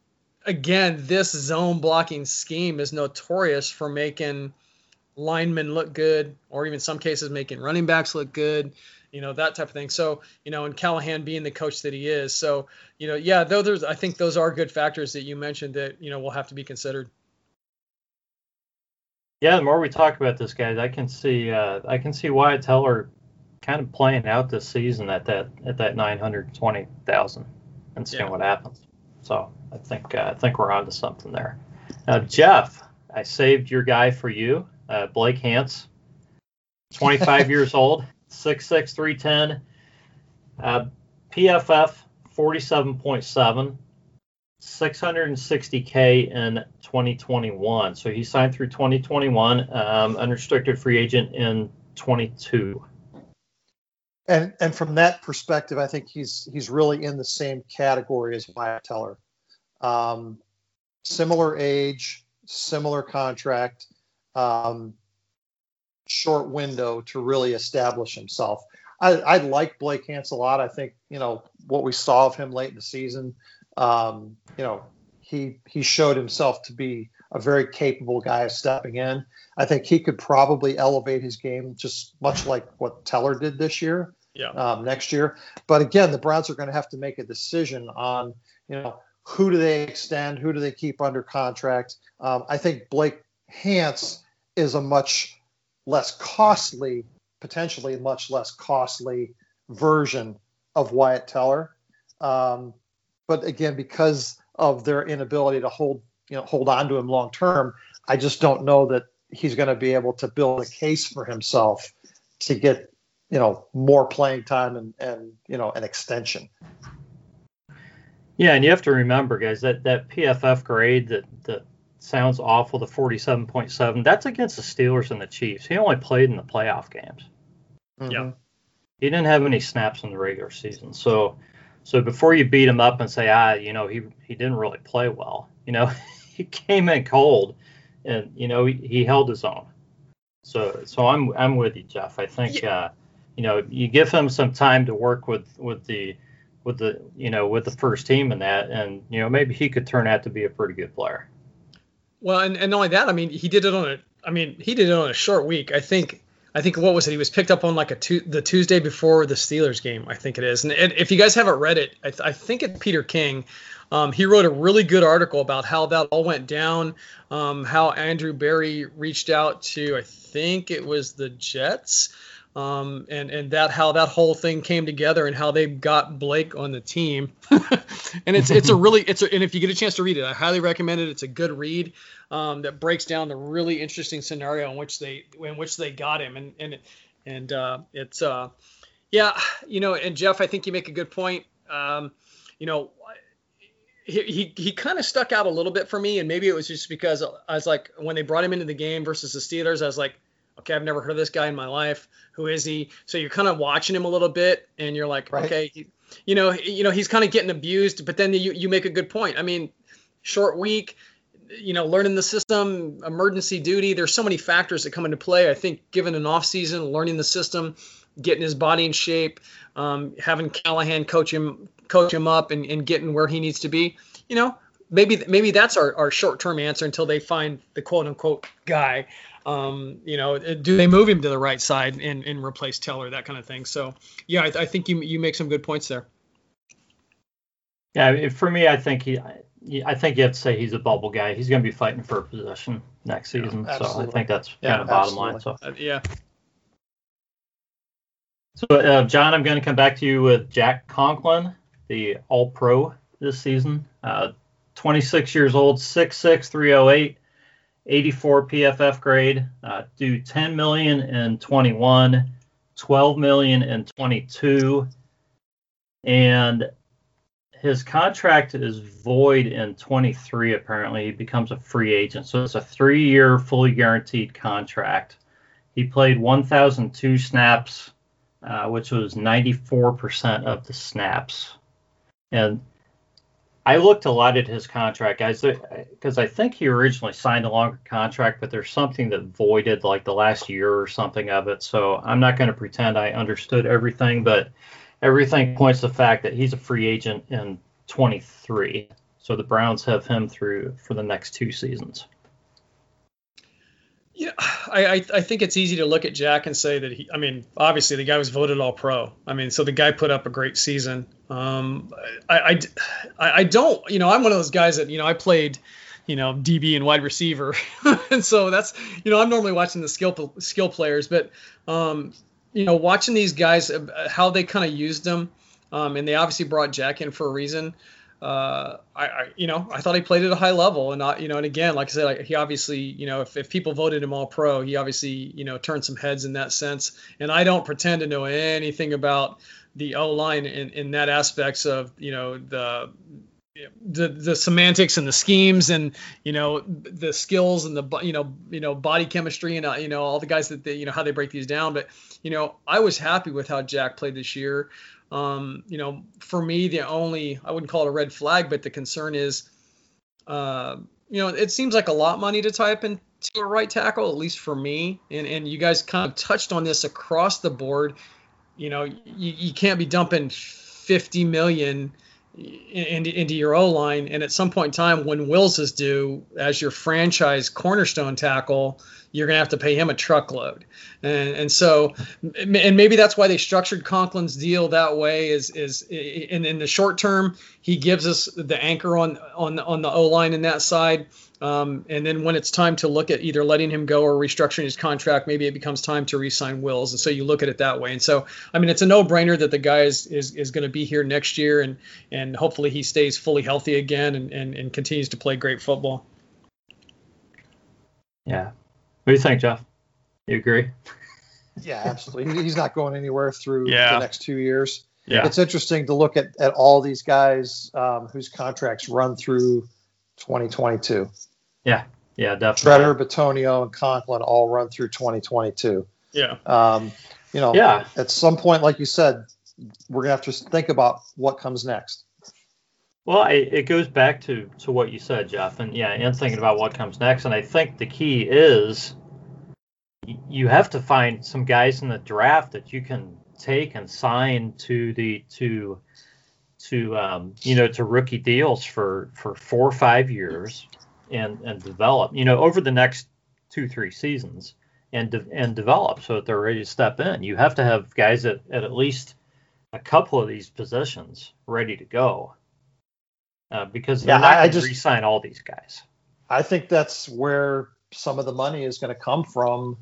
again, this zone blocking scheme is notorious for making linemen look good, or even some cases making running backs look good, you know, that type of thing. So, you know, and Callahan being the coach that he is. So, you know, yeah, though there's I think those are good factors that you mentioned that, you know, will have to be considered. Yeah, the more we talk about this, guys, I can see uh, I can see Wyatt Teller kind of playing out this season at that at that nine hundred twenty thousand and seeing yeah. what happens. So I think uh, I think we're on to something there. Now, Jeff, I saved your guy for you, uh, Blake Hance, 25 years old, 6'6", 310, uh, PFF 47.7. 660k in 2021. So he signed through 2021, um, unrestricted free agent in 22. And and from that perspective, I think he's he's really in the same category as Wyatt Teller. Um, similar age, similar contract, um, short window to really establish himself. I, I like Blake Hance a lot. I think you know what we saw of him late in the season um, you know, he he showed himself to be a very capable guy of stepping in. I think he could probably elevate his game just much like what Teller did this year. Yeah. Um, next year, but again, the Browns are going to have to make a decision on you know who do they extend, who do they keep under contract. Um, I think Blake Hance is a much less costly, potentially much less costly version of Wyatt Teller. Um, but again, because of their inability to hold you know hold on to him long term, I just don't know that he's going to be able to build a case for himself to get you know more playing time and and you know an extension. Yeah, and you have to remember, guys, that that PFF grade that that sounds awful, the 47.7, that's against the Steelers and the Chiefs. He only played in the playoff games. Mm-hmm. Yeah. He didn't have any snaps in the regular season. So so before you beat him up and say, ah, you know, he he didn't really play well, you know, he came in cold, and you know he, he held his own. So so I'm I'm with you, Jeff. I think uh, you know you give him some time to work with with the with the you know with the first team and that, and you know maybe he could turn out to be a pretty good player. Well, and, and not only that, I mean, he did it on a I mean, he did it on a short week. I think I think what was it? He was picked up on like a tu- the Tuesday before the Steelers game, I think it is. And if you guys haven't read it, I, th- I think it's Peter King. Um, he wrote a really good article about how that all went down, um, how Andrew Berry reached out to, I think it was the Jets, um, and and that how that whole thing came together and how they got Blake on the team. and it's it's a really it's a, and if you get a chance to read it, I highly recommend it. It's a good read um, that breaks down the really interesting scenario in which they in which they got him and and and uh, it's uh, yeah you know and Jeff I think you make a good point. Um, you know he, he, he kind of stuck out a little bit for me, and maybe it was just because I was like, when they brought him into the game versus the Steelers, I was like, okay, I've never heard of this guy in my life. Who is he? So you're kind of watching him a little bit, and you're like, right. okay, he, you know, you know, he's kind of getting abused. But then you you make a good point. I mean, short week, you know, learning the system, emergency duty. There's so many factors that come into play. I think given an off season, learning the system, getting his body in shape, um, having Callahan coach him coach him up, and, and getting where he needs to be. You know, maybe maybe that's our, our short term answer until they find the quote unquote guy. Um, you know, do they move him to the right side and, and replace Teller, that kind of thing. So, yeah, I, I think you you make some good points there. Yeah, for me, I think he, I think you have to say he's a bubble guy. He's going to be fighting for a position next season. Yeah, so I think that's yeah, kind of bottom line. So uh, yeah. So uh, John, I'm going to come back to you with Jack Conklin, the All Pro this season. Uh, 26 years old, 6'6", 308 84 PFF grade, uh, do 10 million in 21, 12 million in 22, and his contract is void in 23. Apparently, he becomes a free agent, so it's a three-year, fully guaranteed contract. He played 1,002 snaps, uh, which was 94% of the snaps, and I looked a lot at his contract, guys, uh, because I think he originally signed a longer contract, but there's something that voided like the last year or something of it. So I'm not going to pretend I understood everything, but everything points to the fact that he's a free agent in 23. So the Browns have him through for the next two seasons. Yeah, I, I think it's easy to look at Jack and say that he. I mean, obviously the guy was voted All Pro. I mean, so the guy put up a great season. Um, I, I, I don't. You know, I'm one of those guys that you know I played, you know, DB and wide receiver, and so that's you know I'm normally watching the skill skill players, but um, you know, watching these guys uh, how they kind of used them, um, and they obviously brought Jack in for a reason uh, I, I, you know, I thought he played at a high level, and not, you know, and again, like I said, like he obviously, you know, if, if people voted him all pro, he obviously, you know, turned some heads in that sense. And I don't pretend to know anything about the O line in, in that aspects of, you know, the the the semantics and the schemes and you know the skills and the you know you know body chemistry and uh, you know all the guys that they, you know how they break these down but you know I was happy with how Jack played this year um, you know, for me, the only I wouldn't call it a red flag, but the concern is, uh, you know, it seems like a lot of money to type into a right tackle, at least for me. And and you guys kind of touched on this across the board. You know, you, you can't be dumping 50 million into, into your O line, and at some point in time, when Wills is due as your franchise cornerstone tackle, you're going to have to pay him a truckload. And, and so, and maybe that's why they structured Conklin's deal that way. Is is in, in the short term, he gives us the anchor on on on the O line in that side. Um, and then when it's time to look at either letting him go or restructuring his contract, maybe it becomes time to re-sign Wills. And so you look at it that way. And so, I mean, it's a no-brainer that the guy is is, is going to be here next year, and and hopefully he stays fully healthy again and, and, and continues to play great football. Yeah, do you think, Jeff? You agree? Yeah, absolutely. He's not going anywhere through yeah. the next two years. Yeah. It's interesting to look at, at all these guys um, whose contracts run through 2022. Yeah, yeah, definitely. Tretter, Bitonio, and Conklin all run through 2022. Yeah. Um, you know, yeah. at some point, like you said, we're gonna have to think about what comes next. Well, I, it goes back to to what you said, Jeff, and yeah, and thinking about what comes next. And I think the key is you have to find some guys in the draft that you can take and sign to the to to um, you know to rookie deals for for four or five years and and develop you know over the next two three seasons and de- and develop so that they're ready to step in. You have to have guys at, at at least a couple of these positions ready to go uh, because they're yeah, not going to re-sign all these guys. I think that's where some of the money is going to come from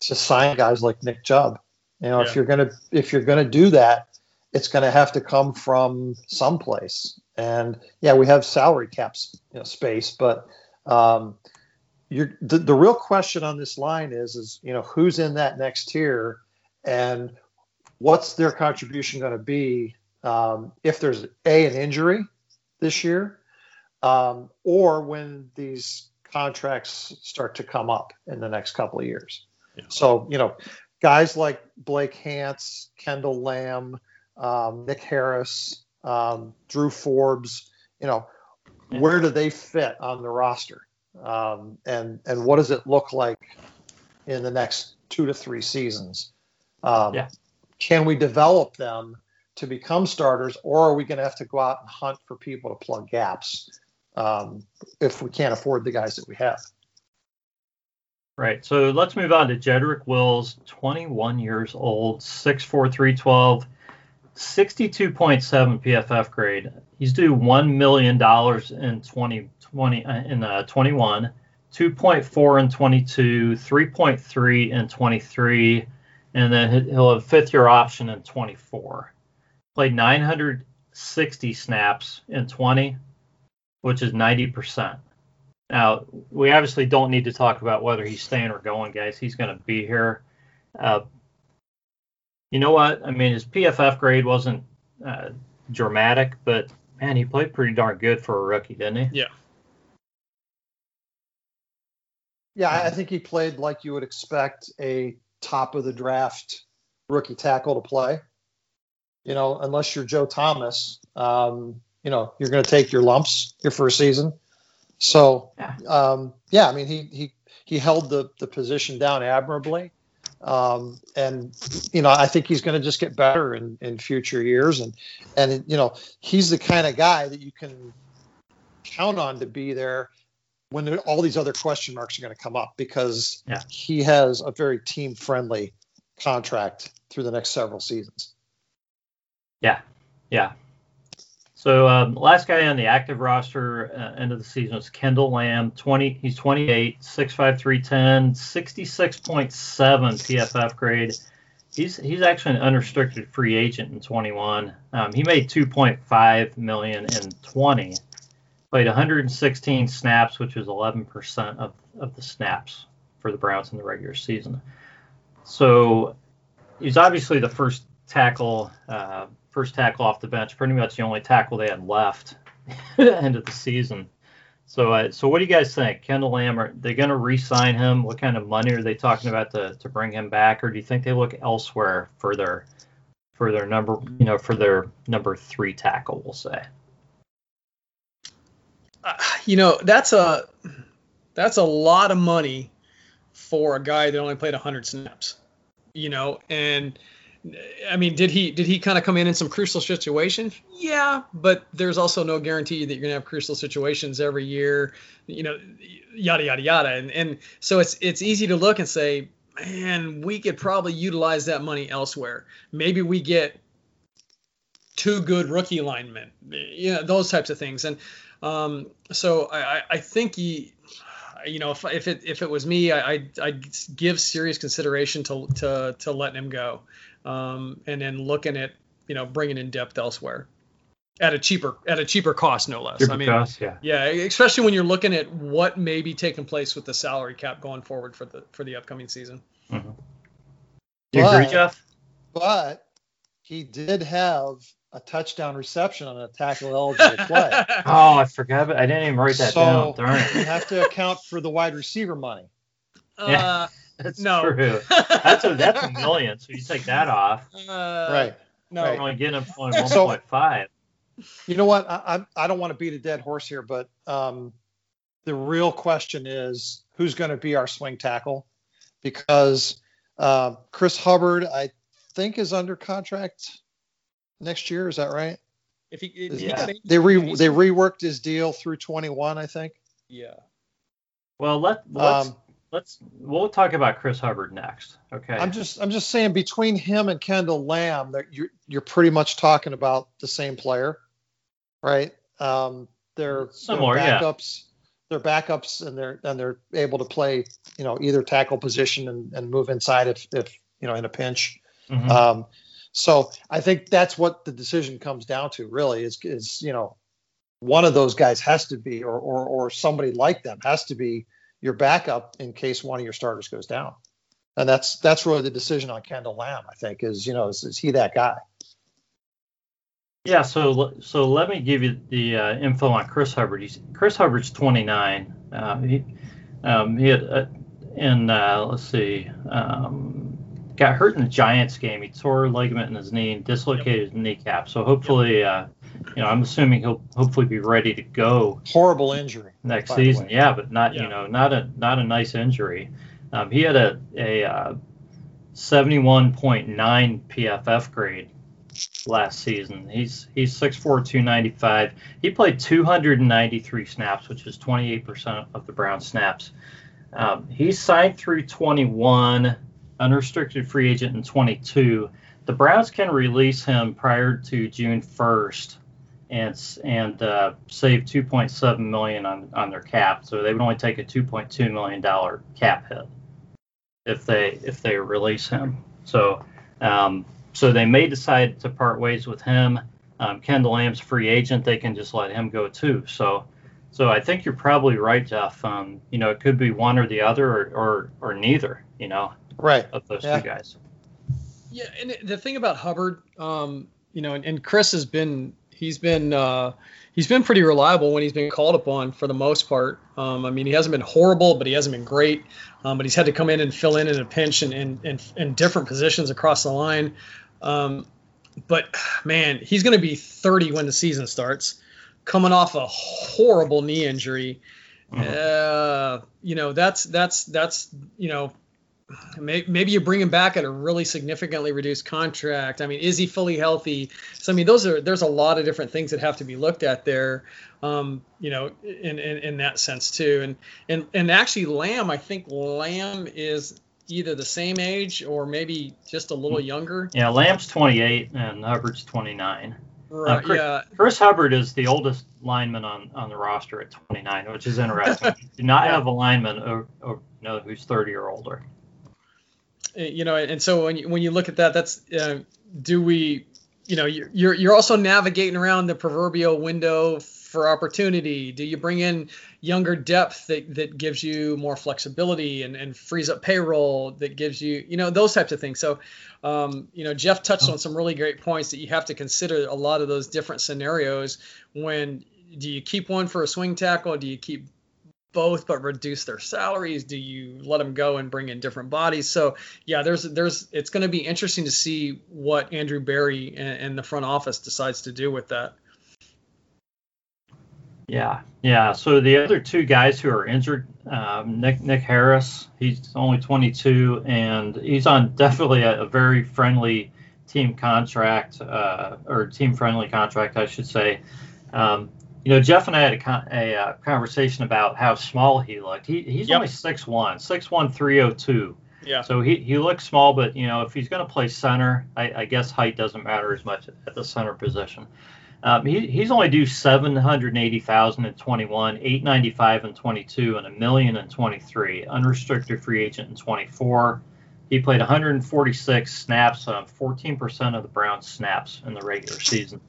to sign guys like Nick Chubb. You know, yeah. if you're gonna if you're gonna do that, it's going to have to come from someplace. And yeah, we have salary caps you know, space, but um, you're, the, the real question on this line is is you know who's in that next tier and what's their contribution going to be um, if there's a an injury this year um, or when these contracts start to come up in the next couple of years. Yeah. So you know guys like Blake Hance, Kendall Lamm, um, Nick Harris, um, Drew Forbes. You know, yeah. where do they fit on the roster? Um, and and what does it look like in the next two to three seasons? Um, yeah. Can we develop them to become starters, or are we going to have to go out and hunt for people to plug gaps um, if we can't afford the guys that we have? Right. So let's move on to Jedrick Wills, 21 years old, 6'4", 312, 62.7 PFF grade. He's due $1 million in 2020 uh, in uh, 21, 2.4 in 22, 3.3 in 23, and then he'll have fifth year option in 24. Played 960 snaps in 20, which is 90%. Now, we obviously don't need to talk about whether he's staying or going, guys. He's going to be here. Uh, you know what? I mean, his PFF grade wasn't uh, dramatic, but man, he played pretty darn good for a rookie, didn't he? Yeah. Yeah, I think he played like you would expect a top of the draft rookie tackle to play. You know, unless you're Joe Thomas, um, you know you're going to take your lumps your first season. So Yeah. um, yeah, I mean he he he held the the position down admirably. Um, and you know, I think he's going to just get better in, in future years, and and you know, he's the kind of guy that you can count on to be there when there, all these other question marks are going to come up because Yeah. he has a very team friendly contract through the next several seasons. Yeah, yeah. So um, last guy on the active roster uh, end of the season was Kendall Lamm. Twenty, he's 28, 6'5", 310, 66.7 PFF grade. He's he's actually an unrestricted free agent in 21. Um, he made 2.5 million in 20. Played 116 snaps, which was 11% of, of the snaps for the Browns in the regular season. So he's obviously the first tackle, uh, first tackle off the bench, pretty much the only tackle they had left end of the season. So, uh, so what do you guys think? Kendall Lamm, are they going to re-sign him? What kind of money are they talking about to, to bring him back, or do you think they look elsewhere for their for their number, you know, for their number three tackle? We'll say. Uh, you know, that's a that's a lot of money for a guy that only played 100 snaps. You know, and I mean, did he did he kind of come in in some crucial situations? Yeah, but there's also no guarantee that you're gonna have crucial situations every year. You know, yada yada yada, and and so it's it's easy to look and say, man, we could probably utilize that money elsewhere. Maybe we get two good rookie linemen, you know, those types of things, and um, so I, I think he, you know, if, if it if it was me, I I'd, I'd give serious consideration to to to letting him go, um, and then looking at you know bringing in depth elsewhere, at a cheaper at a cheaper cost, no less. I mean, Cost, yeah. yeah, especially when you're looking at what may be taking place with the salary cap going forward for the for the upcoming season. hmm You agree, Jeff? But he did have a touchdown reception on a tackle eligible play. Oh, I forgot. But I didn't even write that so down. Darn it. you have to account for the wide receiver money. Uh, That's no. true. That's a that's a million. So you take that off. uh, right. No. Right. only getting him only So- 1.5. You know what? I, I, I don't want to beat a dead horse here, but um, the real question is who's going to be our swing tackle? Because uh, Chris Hubbard, I think, is under contract next year. Is that right? If he, if Is- he Yeah. They re they reworked his deal through 21, I think. yeah. Well, let let's Um, let's we'll talk about Chris Hubbard next. Okay. I'm just I'm just saying between him and Kendall Lamm, that you're you're pretty much talking about the same player, right? Um, they're, Similar, they're yeah. backups. They're backups, and they're and they're able to play, you know, either tackle position and, and move inside if if you know in a pinch. Mhm. Um, so I think that's what the decision comes down to. Really, is is you know, one of those guys has to be, or or or somebody like them has to be your backup in case one of your starters goes down. And that's that's really the decision on Kendall Lamm. I think is you know is, is he that guy? Yeah, so so let me give you the uh, info on Chris Hubbard. He's Chris Hubbard's 29. Uh, he um, he had uh, in uh, let's see, um, got hurt in the Giants game. He tore a ligament in his knee and dislocated his kneecap. So hopefully, uh, you know, I'm assuming he'll hopefully be ready to go Horrible injury. next season. Yeah, but not Yeah. you know not a not a nice injury. Um, he had a a uh, 71.9 PFF grade last season. He's he's 6'4", 295. He played 293 snaps, which is 28% of the Browns snaps. Um, he signed through 21, unrestricted free agent in 22. The Browns can release him prior to June 1st and and uh, save 2.7 million on on their cap. So they would only take a 2.2 million dollar cap hit if they if they release him. So um, so they may decide to part ways with him. Um, Kendall Lamm's free agent; they can just let him go too. So so I think you're probably right, Jeff. Um, you know, it could be one or the other, or or, or neither. You know, Right. of those Yeah. two guys. Yeah, and the thing about Hubbard, um, you know, and, and Chris has been he's been uh, he's been pretty reliable when he's been called upon for the most part. Um, I mean, he hasn't been horrible, but he hasn't been great. Um, but he's had to come in and fill in in a pinch and in, in, in different positions across the line. Um, but man, he's going to be 30 when the season starts. coming off a horrible knee injury. Mm-hmm. Uh, you know, that's that's that's you know, maybe you bring him back at a really significantly reduced contract. I mean, is he fully healthy? So I mean, those are there's a lot of different things that have to be looked at there. Um, you know, in, in in that sense too. And and and actually, Lamm, I think Lamm is either the same age or maybe just a little younger. Yeah, Lamm's 28 and Hubbard's 29. Right. Uh, Chris, yeah. Chris Hubbard is the oldest lineman on, on the roster at 29, which is interesting. do not yeah. have a lineman or, or, no, who's 30 or older. Uh, you know, and so when you, when you look at that, that's uh, do we, you know, you're you're also navigating around the proverbial window for opportunity? Do you bring in younger depth that, that gives you more flexibility and, and frees up payroll that gives you, you know, those types of things. So, um, you know, Jeff touched on some really great points that you have to consider a lot of those different scenarios when do you keep one for a swing tackle? Do you keep both but reduce their salaries? Do you let them go and bring in different bodies? So yeah, there's there's it's going to be interesting to see what Andrew Berry and, and the front office decides to do with that. Yeah, yeah. So the other two guys who are injured, um, Nick Nick Harris, he's only 22, and he's on definitely a, a very friendly team contract, uh, or team friendly contract, I should say. Um, you know, Jeff and I had a, con- a uh, conversation about how small he looked. He, he's yep. only 6'1", 6'1", 302. Yeah. So he, he looks small, but you know, if he's going to play center, I, I guess height doesn't matter as much at the center position. Um, he, he's only due 780,000 in 21, 895 in 22, and a million in 23. Unrestricted free agent in 24. He played 146 snaps on 14% of the Browns' snaps in the regular season.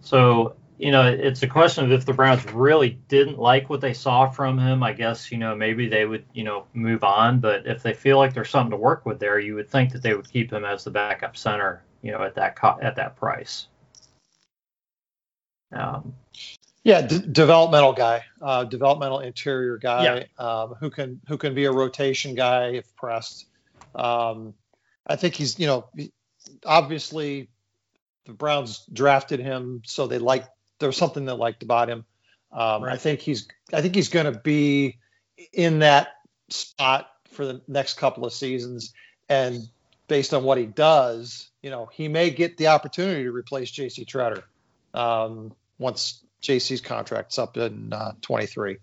So, you know, it's a question of if the Browns really didn't like what they saw from him, I guess, you know, maybe they would, you know, move on. But if they feel like there's something to work with there, you would think that they would keep him as the backup center, you know, at that co- at that price. Um, yeah, d- developmental guy, uh, developmental interior guy yeah. um, who can who can be a rotation guy if pressed. Um, I think he's you know obviously the Browns drafted him so they like there was something that liked about him. Um, right. I think he's I think he's going to be in that spot for the next couple of seasons, and based on what he does, you know, he may get the opportunity to replace J.C. Tretter. Um, once JC's contract's up in uh, 23.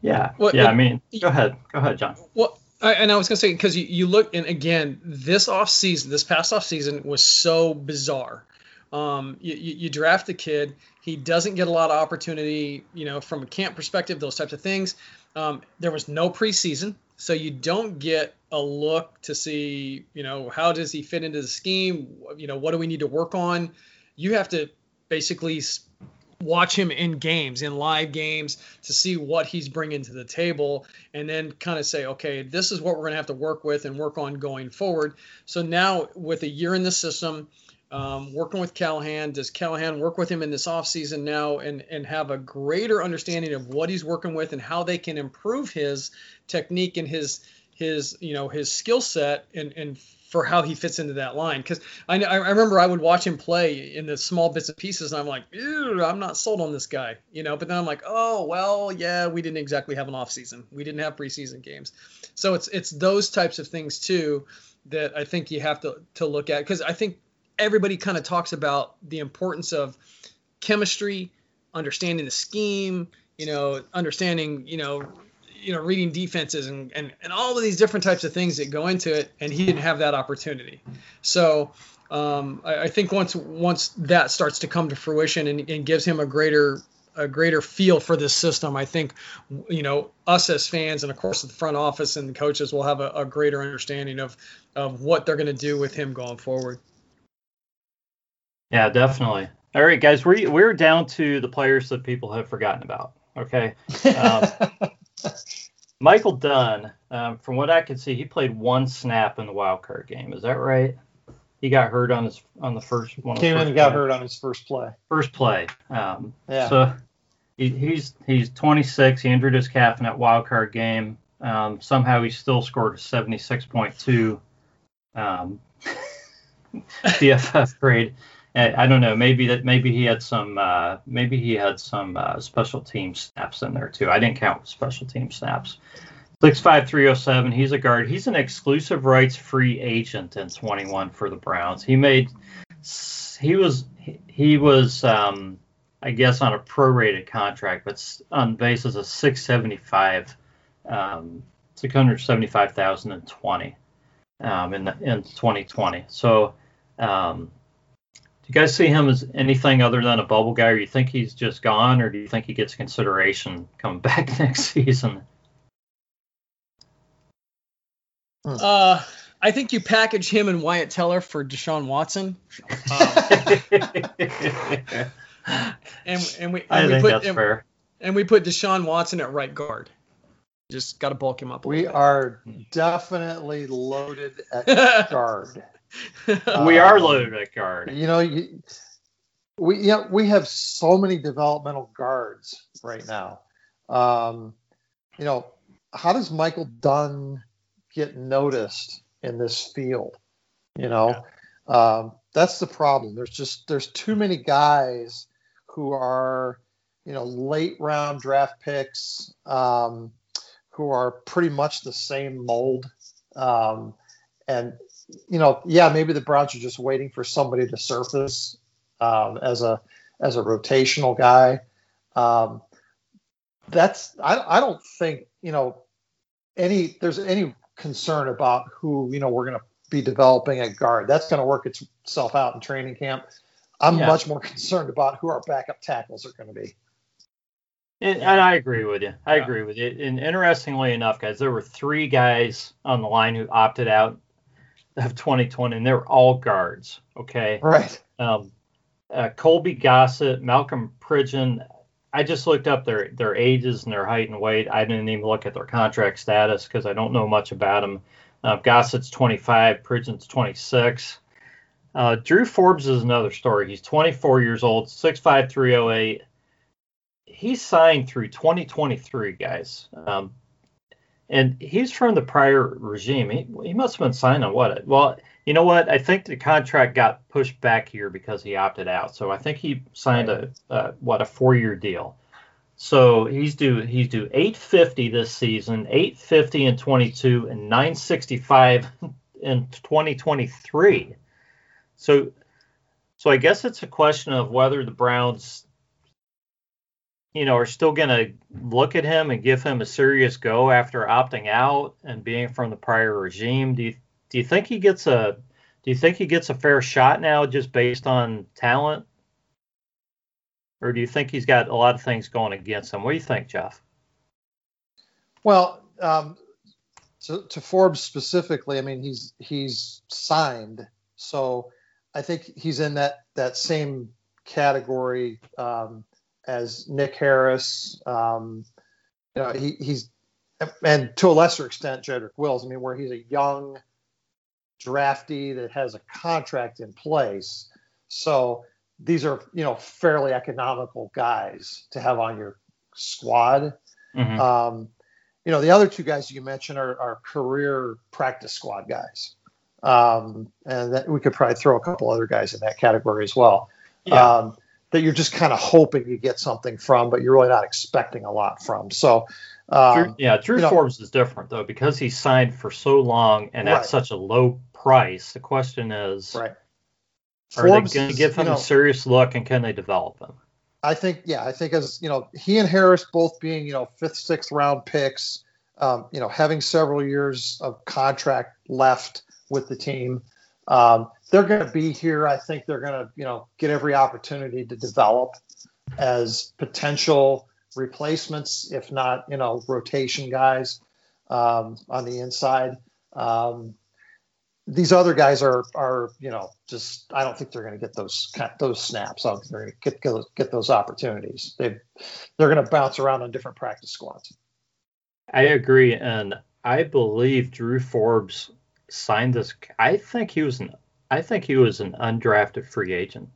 Yeah. Well, yeah. It, I mean, go ahead. Go ahead, John. Well, I, and I was going to say, because you, you look, and again, this off season, this past off season was so bizarre. Um, you, you, draft a kid, he doesn't get a lot of opportunity, you know, from a camp perspective, those types of things. Um, there was no preseason, so you don't get a look to see, you know, how does he fit into the scheme? You know, what do we need to work on? You have to basically watch him in games, in live games, to see what he's bringing to the table, and then kind of say, okay, this is what we're going to have to work with and work on going forward. So now, with a year in the system, um, working with Callahan, does Callahan work with him in this offseason now and, and have a greater understanding of what he's working with and how they can improve his technique and his his you know his skill set and, and for how he fits into that line. Because I, I remember I would watch him play in the small bits and pieces, and I'm like, I'm not sold on this guy, you know. But then I'm like, oh well, yeah, we didn't exactly have an off season. We didn't have preseason games, so it's it's those types of things too that I think you have to to look at because I think everybody kind of talks about the importance of chemistry, understanding the scheme, you know, understanding, you know, you know reading defenses and, and and all of these different types of things that go into it and he didn't have that opportunity. So um, I, I, think once once that starts to come to fruition and, and, gives him a greater a greater feel for this system i think you know us as fans and of course the front office and the coaches will have a, a greater understanding of of what they're going to do with him going forward yeah definitely all right guys we're we're down to the players that people have forgotten about okay um, Michael Dunn, um, from what I can see, he played one snap in the wild card game. Is that right? He got hurt on his on the first one. Came in and got hurt on his first play. First play. Um, yeah. So he, he's he's 26. He injured his calf in that wild card game. Um, somehow he still scored a 76.2 um, PFF grade. I, I don't know. Maybe that maybe he had some uh, maybe he had some uh, special team snaps in there too. I didn't count special team snaps. Six five three zero seven. He's a guard. He's an exclusive rights free agent in 21 for the Browns. He made he was he was um, I guess on a prorated contract, but on basis of 675 um, 675,020 um, in the, in 2020. So um, you guys see him as anything other than a bubble guy, or you think he's just gone, or do you think he gets consideration coming back next season? Uh, I think you package him and Wyatt Teller for Deshaun Watson. Um, and and we and I we think put that's and, fair. and we put Deshaun Watson at right guard. Just got to bulk him up. A We little are definitely loaded at guard. we are um, loaded at guard. You know, you, we yeah we have so many developmental guards right now. Um, you know, how does Michael Dunn get noticed in this field? You know, um, that's the problem. There's just there's too many guys who are you know late round draft picks um, who are pretty much the same mold. Um, and you know, yeah, maybe the Browns are just waiting for somebody to surface um, as a as a rotational guy. Um, that's I, I don't think you know any there's any concern about who you know we're going to be developing at guard. That's going to work itself out in training camp. I'm Yeah. much more concerned about who our backup tackles are going to be. And, and I agree with you. I Yeah. agree with you. And interestingly enough, guys, there were three guys on the line who opted out of 2020, and they're all guards. Okay. Right. Um, uh, Colby Gossett, Malcolm Pridgeon. I just looked up their their ages and their height and weight. I didn't even look at their contract status because I don't know much about them. Uh, Gossett's 25, Pridgeon's 26. Uh, Drew Forbes is another story. He's 24 years old, 6'5", 308. He's signed through 2023, guys. Um, and he's from the prior regime. He, he must have been signed on what? Well, you know what? I think the contract got pushed back here because he opted out. So I think he signed a, a what a four year deal. So he's due he's due 850 this season, 850 in 22, and 965 in 2023. So so I guess it's a question of whether the Browns you know, are still going to look at him and give him a serious go after opting out and being from the prior regime. Do you do you think he gets a do you think he gets a fair shot now just based on talent? Or do you think he's got a lot of things going against him? What do you think, Jeff? Well, um, to, to Forbes specifically, I mean, he's he's signed, so I think he's in that that same category um, as Nick Harris. Um, you know, he, he's and to a lesser extent, Jedrick Wills. I mean, where he's a young drafty that has a contract in place. So these are you know fairly economical guys to have on your squad. Mhm. Um, you know, the other two guys you mentioned are, are career practice squad guys. Um, and that we could probably throw a couple other guys in that category as well. Yeah. Um, that you're just kind of hoping you get something from, but you're really not expecting a lot from. So, um, yeah, Drew you know- Forbes is different though because he signed for so long and at such a low price. The question is, right. are Forbes they going to give him you know, a serious look and can they develop him? I think, yeah, I think as you know, he and Harris both being you know fifth, sixth round picks, um, you know, having several years of contract left with the team, um, they're going to be here. I think they're going to you know get every opportunity to develop as potential replacements, if not you know rotation guys um, on the inside. Um, these other guys are are you know just I don't think they're going to get those those snaps. I don't think they're going to get get those, opportunities. They they're going to bounce around on different practice squads. I agree, and I believe Drew Forbes signed this. I think he was an. I think he was an undrafted free agent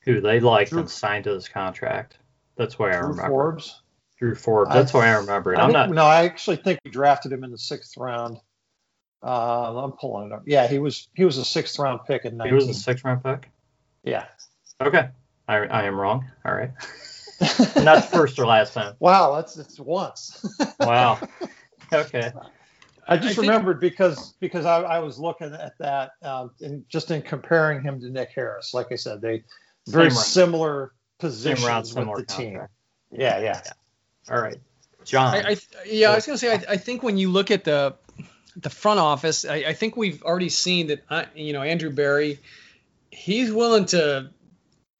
who they liked Drew- and signed to this contract. That's why I remember Forbes. Drew Forbes. I- That's why I remember it. I I'm not. No, I actually think we drafted him in the sixth round. Uh, I'm pulling it up. Yeah, he was he was a sixth round pick in He was a sixth round pick. Yeah. Okay. I, I am wrong. All right. Not first or last time. Wow, that's it's once. Wow. Okay. I just I think- remembered because because I, I was looking at that um, and just in comparing him to Nick Harris. Like I said, they very Same similar Same positions round, with similar the team. contract. Yeah, yeah. All right. John. I, I yeah, I was gonna say I, I think when you look at the the front office, I, I think we've already seen that uh, you know Andrew Berry, he's willing to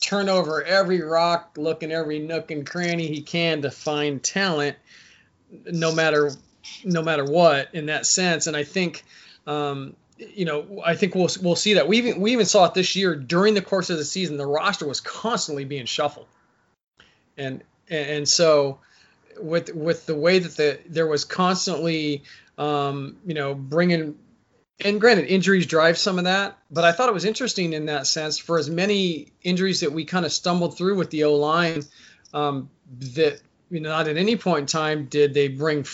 turn over every rock, look in every nook and cranny he can to find talent, no matter no matter what in that sense. And I think. Um, you know, I think we'll we'll see that. We even we even saw it this year during the course of the season. The roster was constantly being shuffled, and and so with with the way that the there was constantly um, you know bringing and granted injuries drive some of that but i thought it was interesting in that sense for as many injuries that we kind of stumbled through with the o line um, that you know not at any point in time did they bring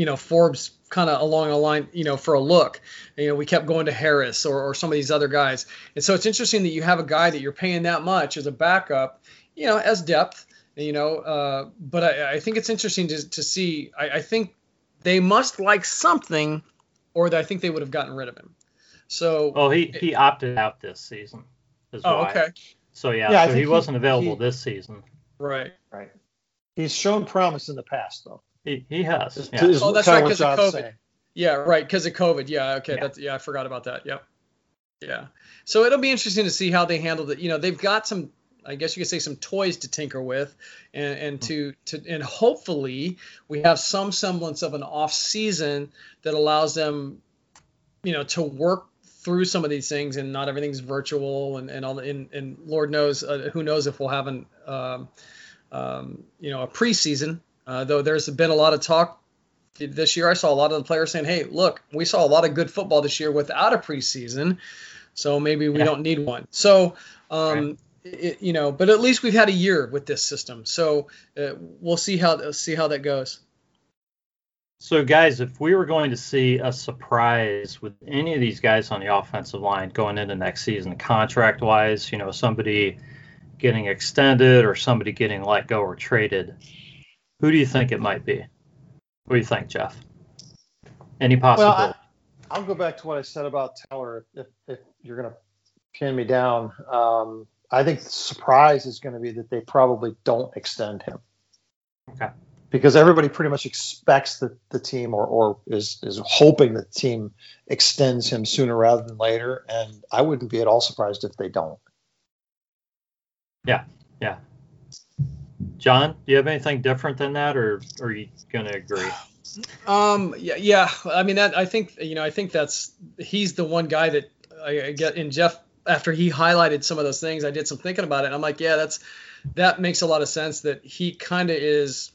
you know forbes kind of along a line you know for a look you know we kept going to harris or, or some of these other guys and so it's interesting that you have a guy that you're paying that much as a backup you know as depth you know uh, but I, I think it's interesting to, to see I, I think they must like something or i think they would have gotten rid of him so oh, he, he opted out this season. Is oh why. okay So yeah, Yeah, so he he- wasn't available he- this season. right Right. He's shown promise in the past, though. He, he has. Yeah. Oh, that's right, because of COVID. saying. Yeah, right, because of COVID. Yeah, okay, Yeah. that's yeah, I forgot about that. Yep. Yeah. So it'll be interesting to see how they handled it. You know, they've got some I guess you could say some toys to tinker with and, and to to and hopefully we have some semblance of an off season that allows them, you know, to work through some of these things and not everything's virtual and, and all the, and, and Lord knows uh, who knows if we'll have an um, um, you know a preseason uh, though there's been a lot of talk this year I saw a lot of the players saying, "Hey, look, we saw a lot of good football this year without a preseason, so maybe we Yeah. don't need one." So, um, Right. it, you know, but at least we've had a year with this system, so uh, we'll see how see how that goes. So, guys, if we were going to see a surprise with any of these guys on the offensive line going into next season, contract wise, you know, somebody getting extended or somebody getting let go or traded, who do you think it might be? What do you think, Jeff? Any Well, possibility? I, I'll go back to what I said about Teller. If, if you're going to pin me down, um, I think the surprise is going to be that they probably don't extend him. Okay. Because everybody pretty much expects that the team or, or is, is hoping that the team extends him sooner rather than later. And I wouldn't be at all surprised if they don't. John, do you have anything different than that, or, or are you going to agree? Um, yeah, yeah. I mean, that I think you know, I think that's he's the one guy that I, I get. And Jeff, after he highlighted some of those things, I did some thinking about it. And I'm like, yeah, that's that makes a lot of sense. That he kind of is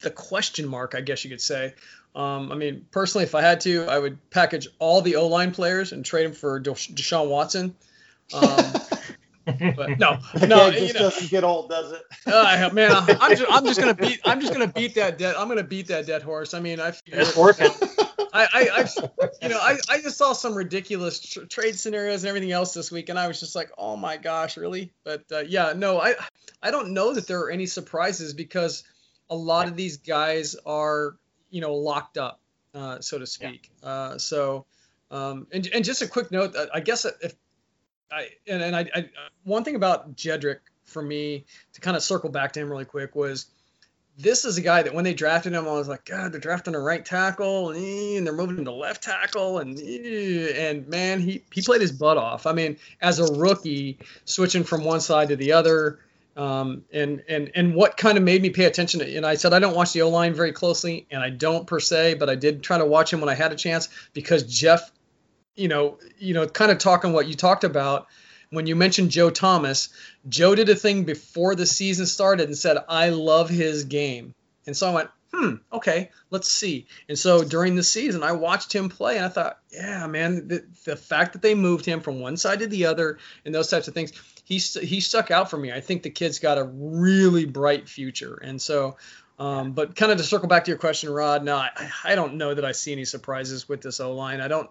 the question mark, I guess you could say. Um, I mean, personally, if I had to, I would package all the O line players and trade them for Desha- Deshaun Watson. Um, but no, The no, kid you just know, doesn't get old, does it? uh, man, I'm just, I'm just gonna beat, I'm just gonna beat that dead, I'm gonna beat that dead horse. I mean, I figured, It's working. I, I, I, you know, I, I just saw some ridiculous tr- trade scenarios and everything else this week, and I was just like, oh my gosh, really? But uh, yeah, no, I, I don't know that there are any surprises because a lot of these guys are, you know, locked up, uh, so to speak. Uh, so, um, and, and just a quick note, uh, I guess if I and, and I, I one thing about Jedrick for me to kind of circle back to him really quick was this is a guy that when they drafted him, I was like, God, they're drafting a right tackle and they're moving to left tackle and and man, he he played his butt off. I mean, as a rookie, switching from one side to the other. Um, and and and what kind of made me pay attention to and I said I don't watch the O line very closely and I don't per se, but I did try to watch him when I had a chance because Jeff you know, you know, kind of talking what you talked about when you mentioned Joe Thomas. Joe did a thing before the season started and said, "I love his game," and so I went, "Hmm, okay, let's see." And so during the season, I watched him play, and I thought, "Yeah, man, the, the fact that they moved him from one side to the other and those types of things." He, he stuck out for me. I think the kid's got a really bright future. And so, um, but kind of to circle back to your question, Rod, no, I, I don't know that I see any surprises with this O line. I don't,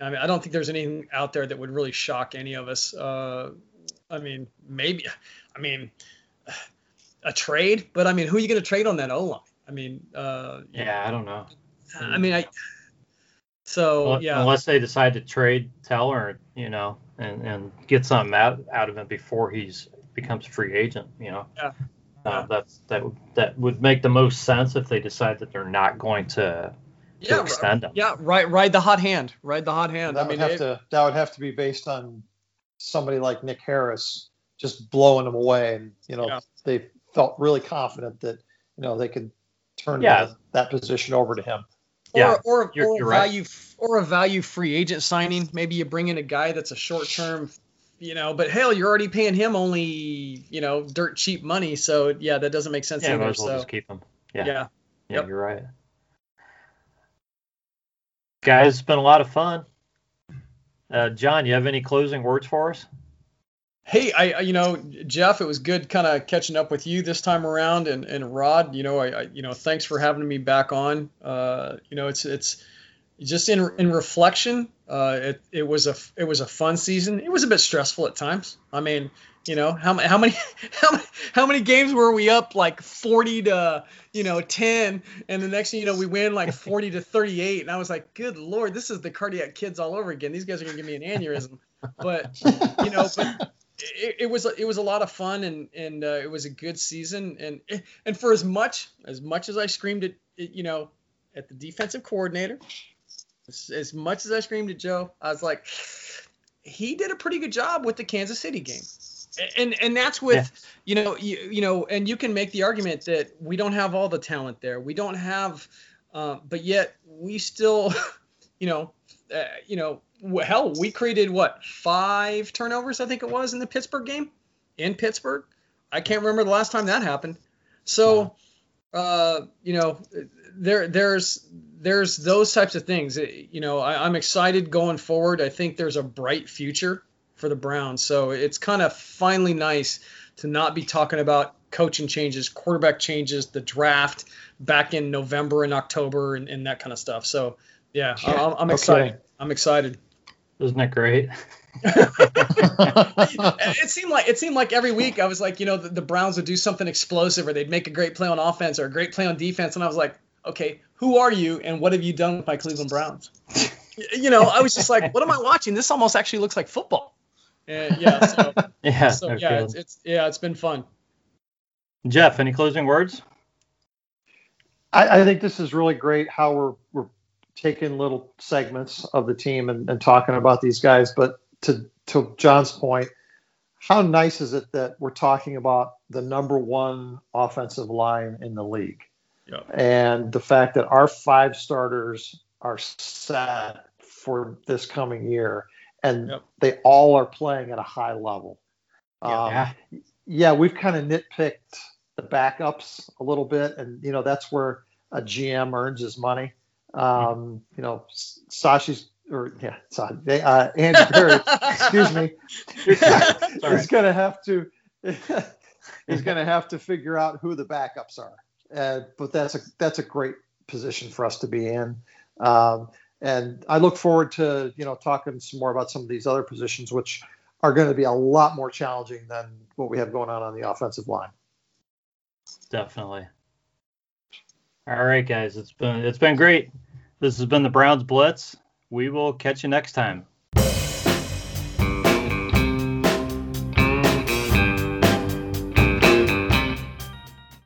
I mean, I don't think there's anything out there that would really shock any of us. Uh, I mean, maybe. I mean, a trade, but I mean, who are you going to trade on that O line? I mean, uh, yeah, I don't know. I mean, I. So unless, yeah, unless they decide to trade Teller, you know, and and get something out out of him before he's becomes a free agent, you know. Yeah. Uh, that's that would that would make the most sense if they decide that they're not going to yeah, extend him. yeah, right, ride the hot hand, ride the hot hand. That I mean, would have it- to that would have to be based on somebody like Nick Harris just blowing them away, and you know Yeah. they felt really confident that you know they could turn Yeah. that, that position over to him. or Yeah, or, you're- or you're right. value or a value free agent signing. Maybe you bring in a guy that's a short term, you know, but hell, you're already paying him only, you know, dirt cheap money. So yeah, that doesn't make sense Yeah, might either. as well So just keep him. Yeah, yeah. yeah, Yep. you're right. Guys, it's been a lot of fun. Uh, John, you have any closing words for us? Hey, I, you know, Jeff, it was good kind of catching up with you this time around, and, and Rod, you know, I, I, you know, thanks for having me back on. Uh, you know, it's it's just in in reflection, uh, it it was a it was a fun season. It was a bit stressful at times. I mean, you know, how how many how many how many games were we up like forty to you know ten, and the next thing you know we win like forty to thirty eight, and I was like, good lord, this is the cardiac kids all over again. These guys are gonna give me an aneurysm. But you know, but it, it was it was a lot of fun and and uh, it was a good season and and for as much as much as I screamed at you know at the defensive coordinator as, as much as I screamed at Joe I was like he did a pretty good job with the Kansas City game and and that's with Yeah. you know you, you know and you can make the argument that we don't have all the talent there. We don't have uh, but yet we still you know uh, you know hell we created what five turnovers I think it was in the Pittsburgh game? In Pittsburgh? I can't remember the last time that happened. So uh, you know there there's there's those types of things. You know I, I'm excited going forward. I think there's a bright future for the Browns so it's kind of finally nice to not be talking about coaching changes quarterback changes the draft back in November and October and, and that kind of stuff so yeah, I- I'm, I'm Okay. excited I'm excited Isn't that great? it seemed like it seemed like every week I was like, you know, the, the Browns would do something explosive or they'd make a great play on offense or a great play on defense, and I was like, okay, who are you and what have you done with my Cleveland Browns? You know, I was just like, what am I watching? This almost actually looks like football. And yeah, so, Yeah. so no yeah, it's, it's yeah, it's been fun. Jeff, any closing words? I, I think this is really great how we're we're taking little segments of the team and, and talking about these guys. But to to John's point, how nice is it that we're talking about the number one offensive line in the league? Yeah. And the fact that our five starters are set for this coming year and Yep. they all are playing at a high level. Yeah. Um, yeah. yeah, we've kind of nitpicked the backups a little bit, and you know that's where a GM earns his money. Um, you know, S- Sashi's or yeah, Sa- they, uh, Andy Perry, excuse me, Sorry. is gonna have to is gonna have to figure out who the backups are. Uh, but that's a that's a great position for us to be in. Um, and I look forward to you know talking some more about some of these other positions, which are going to be a lot more challenging than what we have going on on the offensive line. Definitely. All right, guys. It's been it's been great. This has been the Browns Blitz. We will catch you next time.